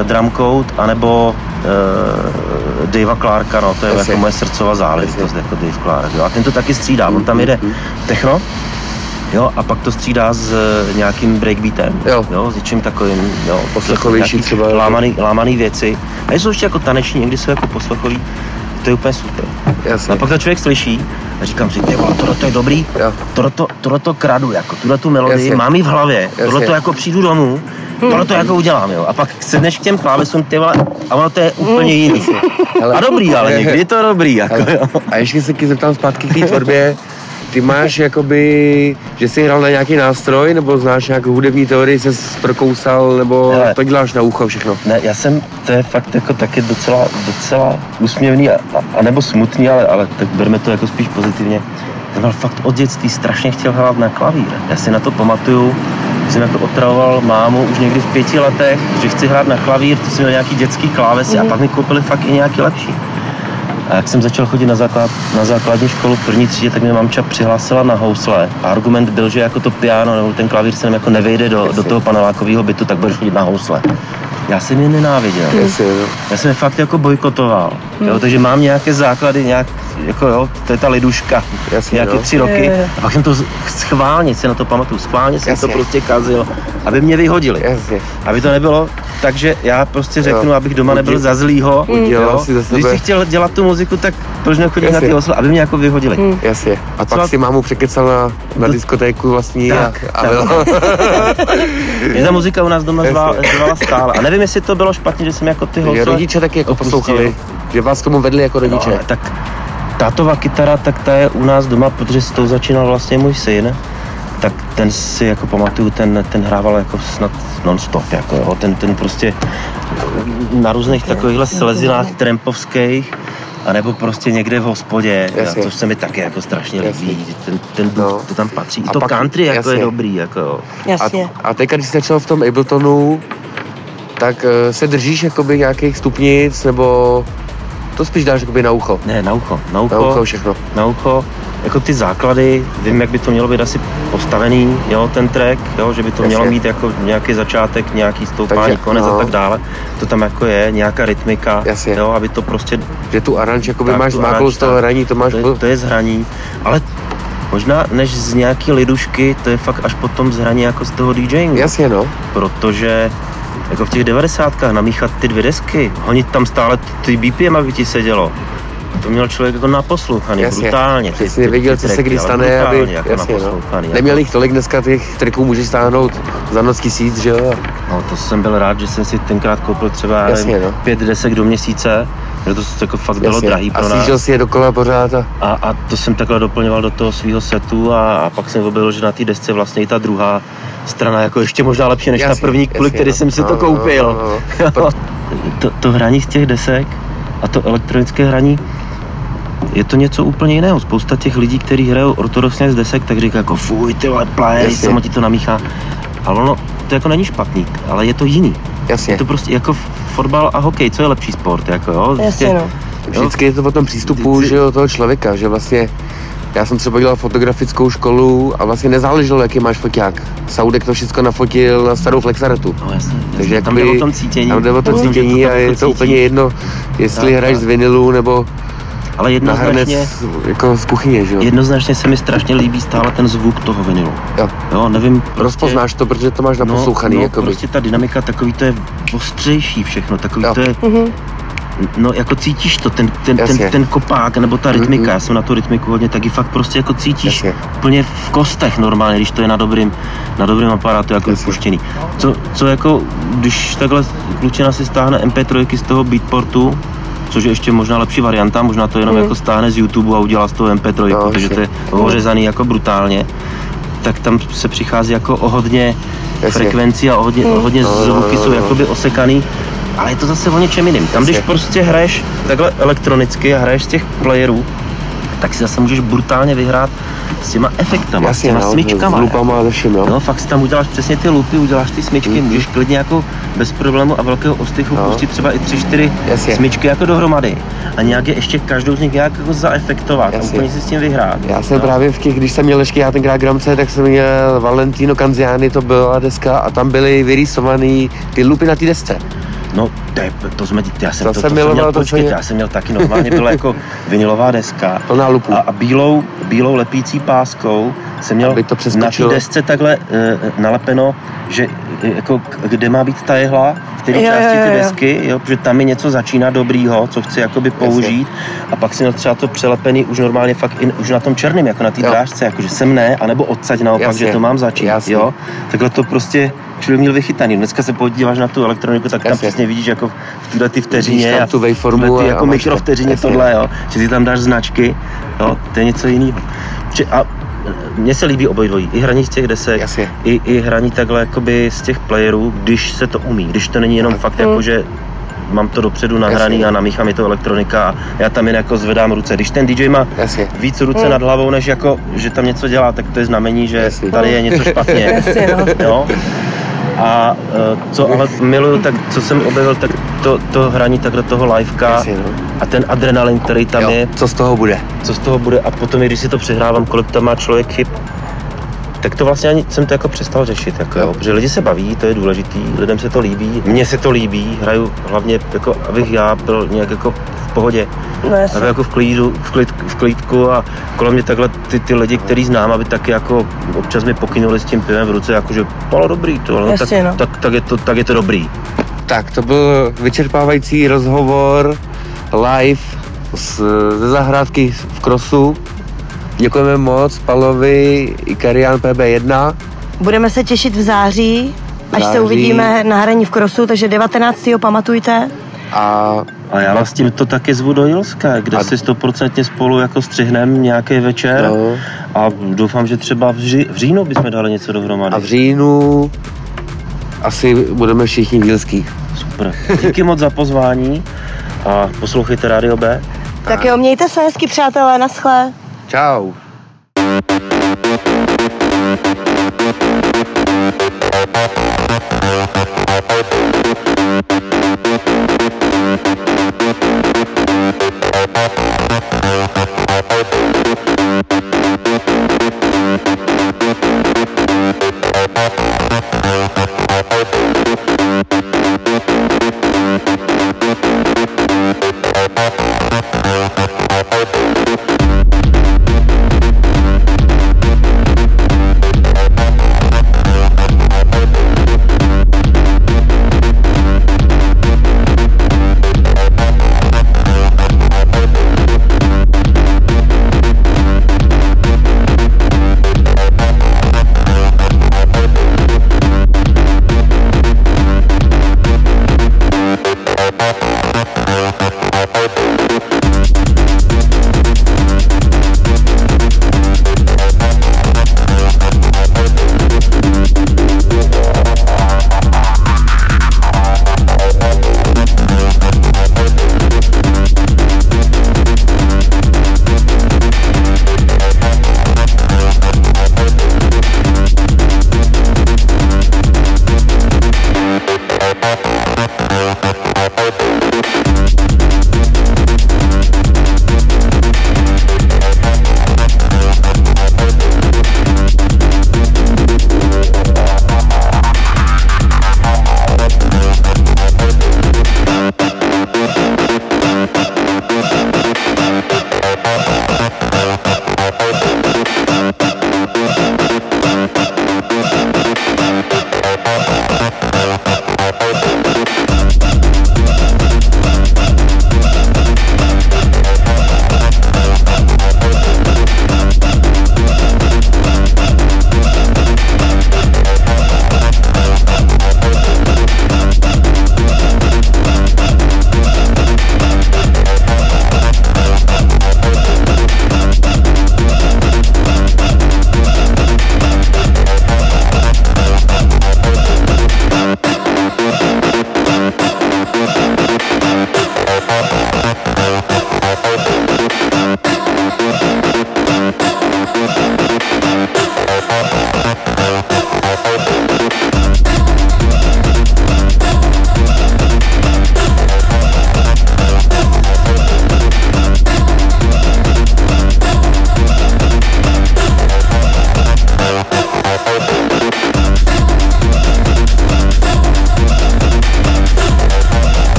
S5: eh, Drum Code, anebo eh, Davea Clarka, no, to je
S4: Jasně.
S5: jako moje srdcová záležitost, jako Dave Clark, jo, a ten to taky střídá, on tam jede techno, Jo, a pak to střídá s eh, nějakým breakbeatem,
S4: Jo.
S5: jo s něčím takovým, jo,
S4: Poslechovější třeba.
S5: Lámaný, lámaný věci. A jsou ještě jako taneční, někdy jsou jako poslechový, to je úplně super.
S4: Jasně.
S5: A pak to člověk slyší a říkám si, ty tohle to je dobrý, tohle to, tohle to kradu, jako tuhle tu melodii,
S4: Jasně.
S5: mám ji v hlavě, tohle to jako přijdu domů, tohle to jako udělám, jo. A pak sedneš k těm klávesům, ty vole, a ono to je úplně jiný. A dobrý, ale někdy je to dobrý, jako jo.
S4: A ještě se ti zeptám zpátky k té tvorbě. Ty máš jakoby, že jsi hrál na nějaký nástroj, nebo znáš nějakou hudební teorii, se prokousal, nebo
S5: Hele.
S4: to děláš na ucho všechno?
S5: Ne, já jsem, to je fakt jako taky docela, docela úsměvný a, a, nebo smutný, ale, ale tak berme to jako spíš pozitivně. Já jsem fakt od dětství strašně chtěl hrát na klavír. Já si na to pamatuju, že jsem jako otravoval mámu už někdy v pěti letech, že chci hrát na klavír, to jsem měl nějaký dětský klávesy a pak mi koupili fakt i nějaký lepší. A jak jsem začal chodit na, základ, na základní školu v první třídě, tak mě mamča přihlásila na housle. A argument byl, že jako to piano nebo ten klavír se nám jako nevejde do, do toho panelákového bytu, tak budeš chodit na housle. Já jsem je nenáviděl.
S4: No.
S5: Já jsem je fakt jako bojkotoval. Jo, takže mám nějaké základy, nějak, jako jo, to je ta liduška,
S4: Jasně,
S5: nějaké
S4: no.
S5: tři roky.
S3: Jo, jo, jo.
S5: A pak jsem to schválně, si na to pamatuju, schválně jsem
S4: Jasně.
S5: to prostě kazil, aby mě vyhodili.
S4: Jasně.
S5: Aby to nebylo, takže já prostě řeknu,
S4: Jo.
S5: abych doma nebyl za zlýho. jo.
S4: si ze
S5: Když
S4: sebe-
S5: si chtěl dělat tu muziku, tak proč nechodit na ty oslavy, aby mě jako vyhodili.
S4: Jasně. A
S5: co-
S4: pak si mámu překecal na, na
S5: Do-
S4: diskotéku vlastní
S5: Tak,
S4: a, a
S5: tak. Mě ta muzika u nás doma zvala, zvala stále. A nevím, jestli to bylo špatně, že jsem jako ty holce
S4: rodiče taky jako
S5: opustil.
S4: poslouchali, že vás k tomu vedli jako rodiče.
S5: No, tak tátová kytara, tak ta je u nás doma, protože s tou začínal vlastně můj syn, tak ten si jako pamatuju, ten, ten hrával jako snad non-stop, jako jo, ten, ten prostě na různých takovýchhle slezinách trempovských, a nebo prostě někde v hospodě,
S4: Jasně.
S5: což se mi také jako strašně
S4: Jasně.
S5: líbí, ten, ten
S4: No.
S5: to tam patří. I
S4: A
S5: to
S4: pak-
S5: country jako
S4: jasně.
S5: je dobrý, jako jo.
S3: Jasně.
S4: A, a teďka, když jsi začal v tom Abletonu, tak uh, se držíš jakoby nějakých stupnic, nebo to spíš dáš jakoby na ucho?
S5: Ne, na ucho, na ucho.
S4: Na ucho všechno.
S5: na ucho, jako ty základy, vím, jak by to mělo být asi postavený, jo, ten track, jo, že by to mělo
S4: Jasně.
S5: mít jako nějaký začátek, nějaký stoupání,
S4: Takže,
S5: konec
S4: no.
S5: a tak dále. To tam jako je, nějaká rytmika,
S4: Jasně.
S5: jo, aby to prostě,
S4: Že tu aranž jakoby
S5: Tak,
S4: máš zmáklou z toho hraní, to máš...
S5: to je, to je zhraní, ale možná než z nějaký lidušky, to je fakt až potom zhraní jako z toho DJingu,
S4: Jasně, no.
S5: protože jako v těch devadesátkách namíchat ty dvě desky, honit tam stále ty BPM, aby ti sedělo, to měl člověk jako naposlouchaný,
S4: Jasně.
S5: brutálně. ty-
S4: Přesně
S5: ty-
S4: věděl,
S5: ty
S4: co se kdy stane, aby...
S5: jako
S4: Jasně, no.
S5: jako-
S4: Neměl jich tolik dneska těch triků, můžeš stáhnout za noc tisíc, že jo?
S5: No, to jsem byl rád, že jsem si tenkrát koupil třeba
S4: Jasně, no.
S5: pět desek do měsíce, že to jako fakt bylo
S4: Jasně.
S5: drahý
S4: A
S5: pro nás.
S4: sjížděl si je dokola pořád a...
S5: A, a, to jsem takhle doplňoval do toho svého setu a, a pak jsem objevil, že na té desce vlastně i ta druhá strana jako ještě možná lepší než
S4: Jasně,
S5: ta první, kvůli
S4: jasně,
S5: který
S4: no.
S5: jsem si
S4: No,
S5: to
S4: no,
S5: koupil.
S4: no, no.
S5: Jo. to, to hraní z těch desek a to elektronické hraní je to něco úplně jiného. Spousta těch lidí, kteří hrajou ortodoxně z desek, tak říká jako fuj, ty vole, play, samo ti to namíchá. Ale ono, to jako není špatný, ale je to jiný.
S4: Jasně.
S5: Je to prostě jako fotbal a hokej, co je lepší sport, jako jo?
S3: Jasně, no.
S4: Vždycky je to o tom přístupu že jo, toho člověka, že vlastně já jsem třeba dělal fotografickou školu a vlastně nezáleželo, jaký máš foťák. Saudek to všechno nafotil na starou flexaretu.
S5: No jasně,
S4: Takže
S5: jasně. tam jde o tom cítění.
S4: Tam jde o to
S5: tom,
S4: cítění a je to úplně jedno, jestli
S5: Tak,
S4: hraješ
S5: tak.
S4: z vinilu nebo
S5: Ale
S4: na hrnec
S5: jednoznačně,
S4: jako z kuchyně, že jo.
S5: jednoznačně se mi strašně líbí stále ten zvuk toho vinilu.
S4: Jo.
S5: Jo, nevím, prostě,
S4: Rozpoznáš to, protože to máš naposlouchaný,
S5: no,
S4: jakoby.
S5: prostě ta dynamika, takový to je ostřejší všechno, takový
S4: Jo.
S5: to je, no jako cítíš to, ten, ten,
S4: Jasně.
S5: ten, ten kopák nebo ta rytmika,
S4: Mhm.
S5: já jsem na tu rytmiku hodně, taky fakt prostě jako cítíš
S4: Jasně.
S5: úplně v kostech normálně, když to je na dobrým, na dobrým aparátu jako
S4: Jasně.
S5: vypuštěný. Co, co jako, když takhle klučina si stáhne MP3 z toho Beatportu, což je ještě možná lepší varianta, možná to jenom jako stáhne z YouTube a udělá z toho MP3,
S4: No,
S5: protože to je
S4: jasně.
S5: ořezaný jako brutálně, tak tam se přichází jako o hodně
S4: Jasně.
S5: frekvencí a o hodně, o hodně
S4: No,
S5: zvuky
S4: no,
S5: jsou
S4: no.
S5: jakoby osekaný, ale je to zase o něčem jiným. Tam, když
S4: Jasně.
S5: prostě hraješ takhle elektronicky a hraješ z těch playerů, tak si zase můžeš brutálně vyhrát s těma efektama, s
S4: Jasně,
S5: těma
S4: no,
S5: smyčkama.
S4: s lupama a se vším, no.
S5: No, fakt si tam uděláš přesně ty lupy, uděláš ty smyčky,
S4: Mhm.
S5: můžeš klidně jako bez problému a velkého ostychu
S4: No.
S5: pustit třeba i tři, čtyři
S4: Jasně.
S5: smyčky jako dohromady a nějak je ještě každou z nich nějak jako zaefektovat a
S4: Jasně.
S5: úplně si s tím vyhrát.
S4: Já jsem
S5: no.
S4: právě v těch, když jsem měl ještě já tenkrát gramce, tak jsem měl Valentino Canziani, to byla deska a tam byly vyrýsovaný ty lupy na té desce.
S5: No, to, je, to jsme, já jsem
S4: To
S5: to,
S4: jsem
S5: to, jsem měl,
S4: to
S5: počkej,
S4: jsem-
S5: já jsem měl taky normálně, byla jako vinilová deska
S4: Plná lupů.
S5: a, a bílou, bílou lepící páskou jsem měl
S4: to
S5: na té desce takhle e, nalepeno, že e, jako kde má být ta jehla, v které části ty desky, jo, protože tam mi něco začíná dobrýho, co chci jakoby použít a pak si měl třeba to přelepený už normálně fakt i, už na tom černém, jako na té drážce, jako že sem ne, anebo odsaď naopak,
S4: Jasně.
S5: že to mám začít,
S4: Jasně.
S5: jo. Takhle to prostě člověk měl vychytaný. Dneska se podíváš na tu elektroniku, tak tam
S4: Jasně.
S5: přesně vidíš jako v této ty vteřině
S4: tam
S5: a
S4: tu waveformu
S5: tyhle ty
S4: a-
S5: jako
S4: a máš
S5: mikro
S4: to.
S5: vteřině
S4: Jasně.
S5: tohle, jo, že si tam dáš značky, jo, to je něco jiného. A e, mně se líbí obojí dvojí. I hraní z těch desek,
S4: Jasně.
S5: i, i hraní takhle jakoby z těch playerů, když se to umí. Když to není jenom fakt jako, že mám to dopředu nahraný
S4: Jasně.
S5: a namíchám je to elektronika a já tam jen jako zvedám ruce. Když ten DJ má
S4: Jasně.
S5: víc ruce nad hlavou, než jako, že tam něco dělá, tak to je znamení, že
S4: Jasně.
S5: tady je něco špatně.
S3: Jasně, no.
S5: jo? A eh, co ale miluju, tak co jsem objevil, tak to, to hraní tak do toho liveka
S4: no.
S5: a ten adrenalin, který tam
S4: Jo,
S5: je,
S4: co z toho bude?
S5: co z toho bude a potom, když si to přehrávám, kolik tam má člověk chyb, tak to vlastně ani jsem to jako přestal řešit, jako jo, protože lidi se baví, to je důležitý, lidem se to líbí, mně se to líbí, hraju hlavně jako, abych já byl nějak jako v pohodě,
S3: No
S5: aby jako v klidu, v, klid, v klidku a kolem mě takhle ty, ty lidi, který znám, aby taky jako občas mi pokynuli s tím pivem v ruce, jako že bylo dobrý to, no,
S3: Jasně,
S5: tak,
S3: no.
S5: tak, tak, je to, tak je to dobrý.
S4: Tak to byl vyčerpávající rozhovor live z, ze zahrádky v Krosu. Děkujeme moc Palovi i Karian PB1.
S3: Budeme se těšit v září, až se
S4: Září.
S3: uvidíme na hraní v Krosu, takže 19. pamatujte.
S4: A
S5: A já vás tímto taky zvu do Jilska, kde
S4: A-
S5: si stoprocentně spolu jako střihneme nějaký večer
S4: No.
S5: a doufám, že třeba v, ří, v říjnu bychom dali něco dohromady.
S4: a v říjnu asi budeme všichni v Jilských.
S5: Super. Díky moc za pozvání a poslouchejte Radio B.
S3: Tak jo, mějte se hezky, přátelé, naschle.
S7: Chao.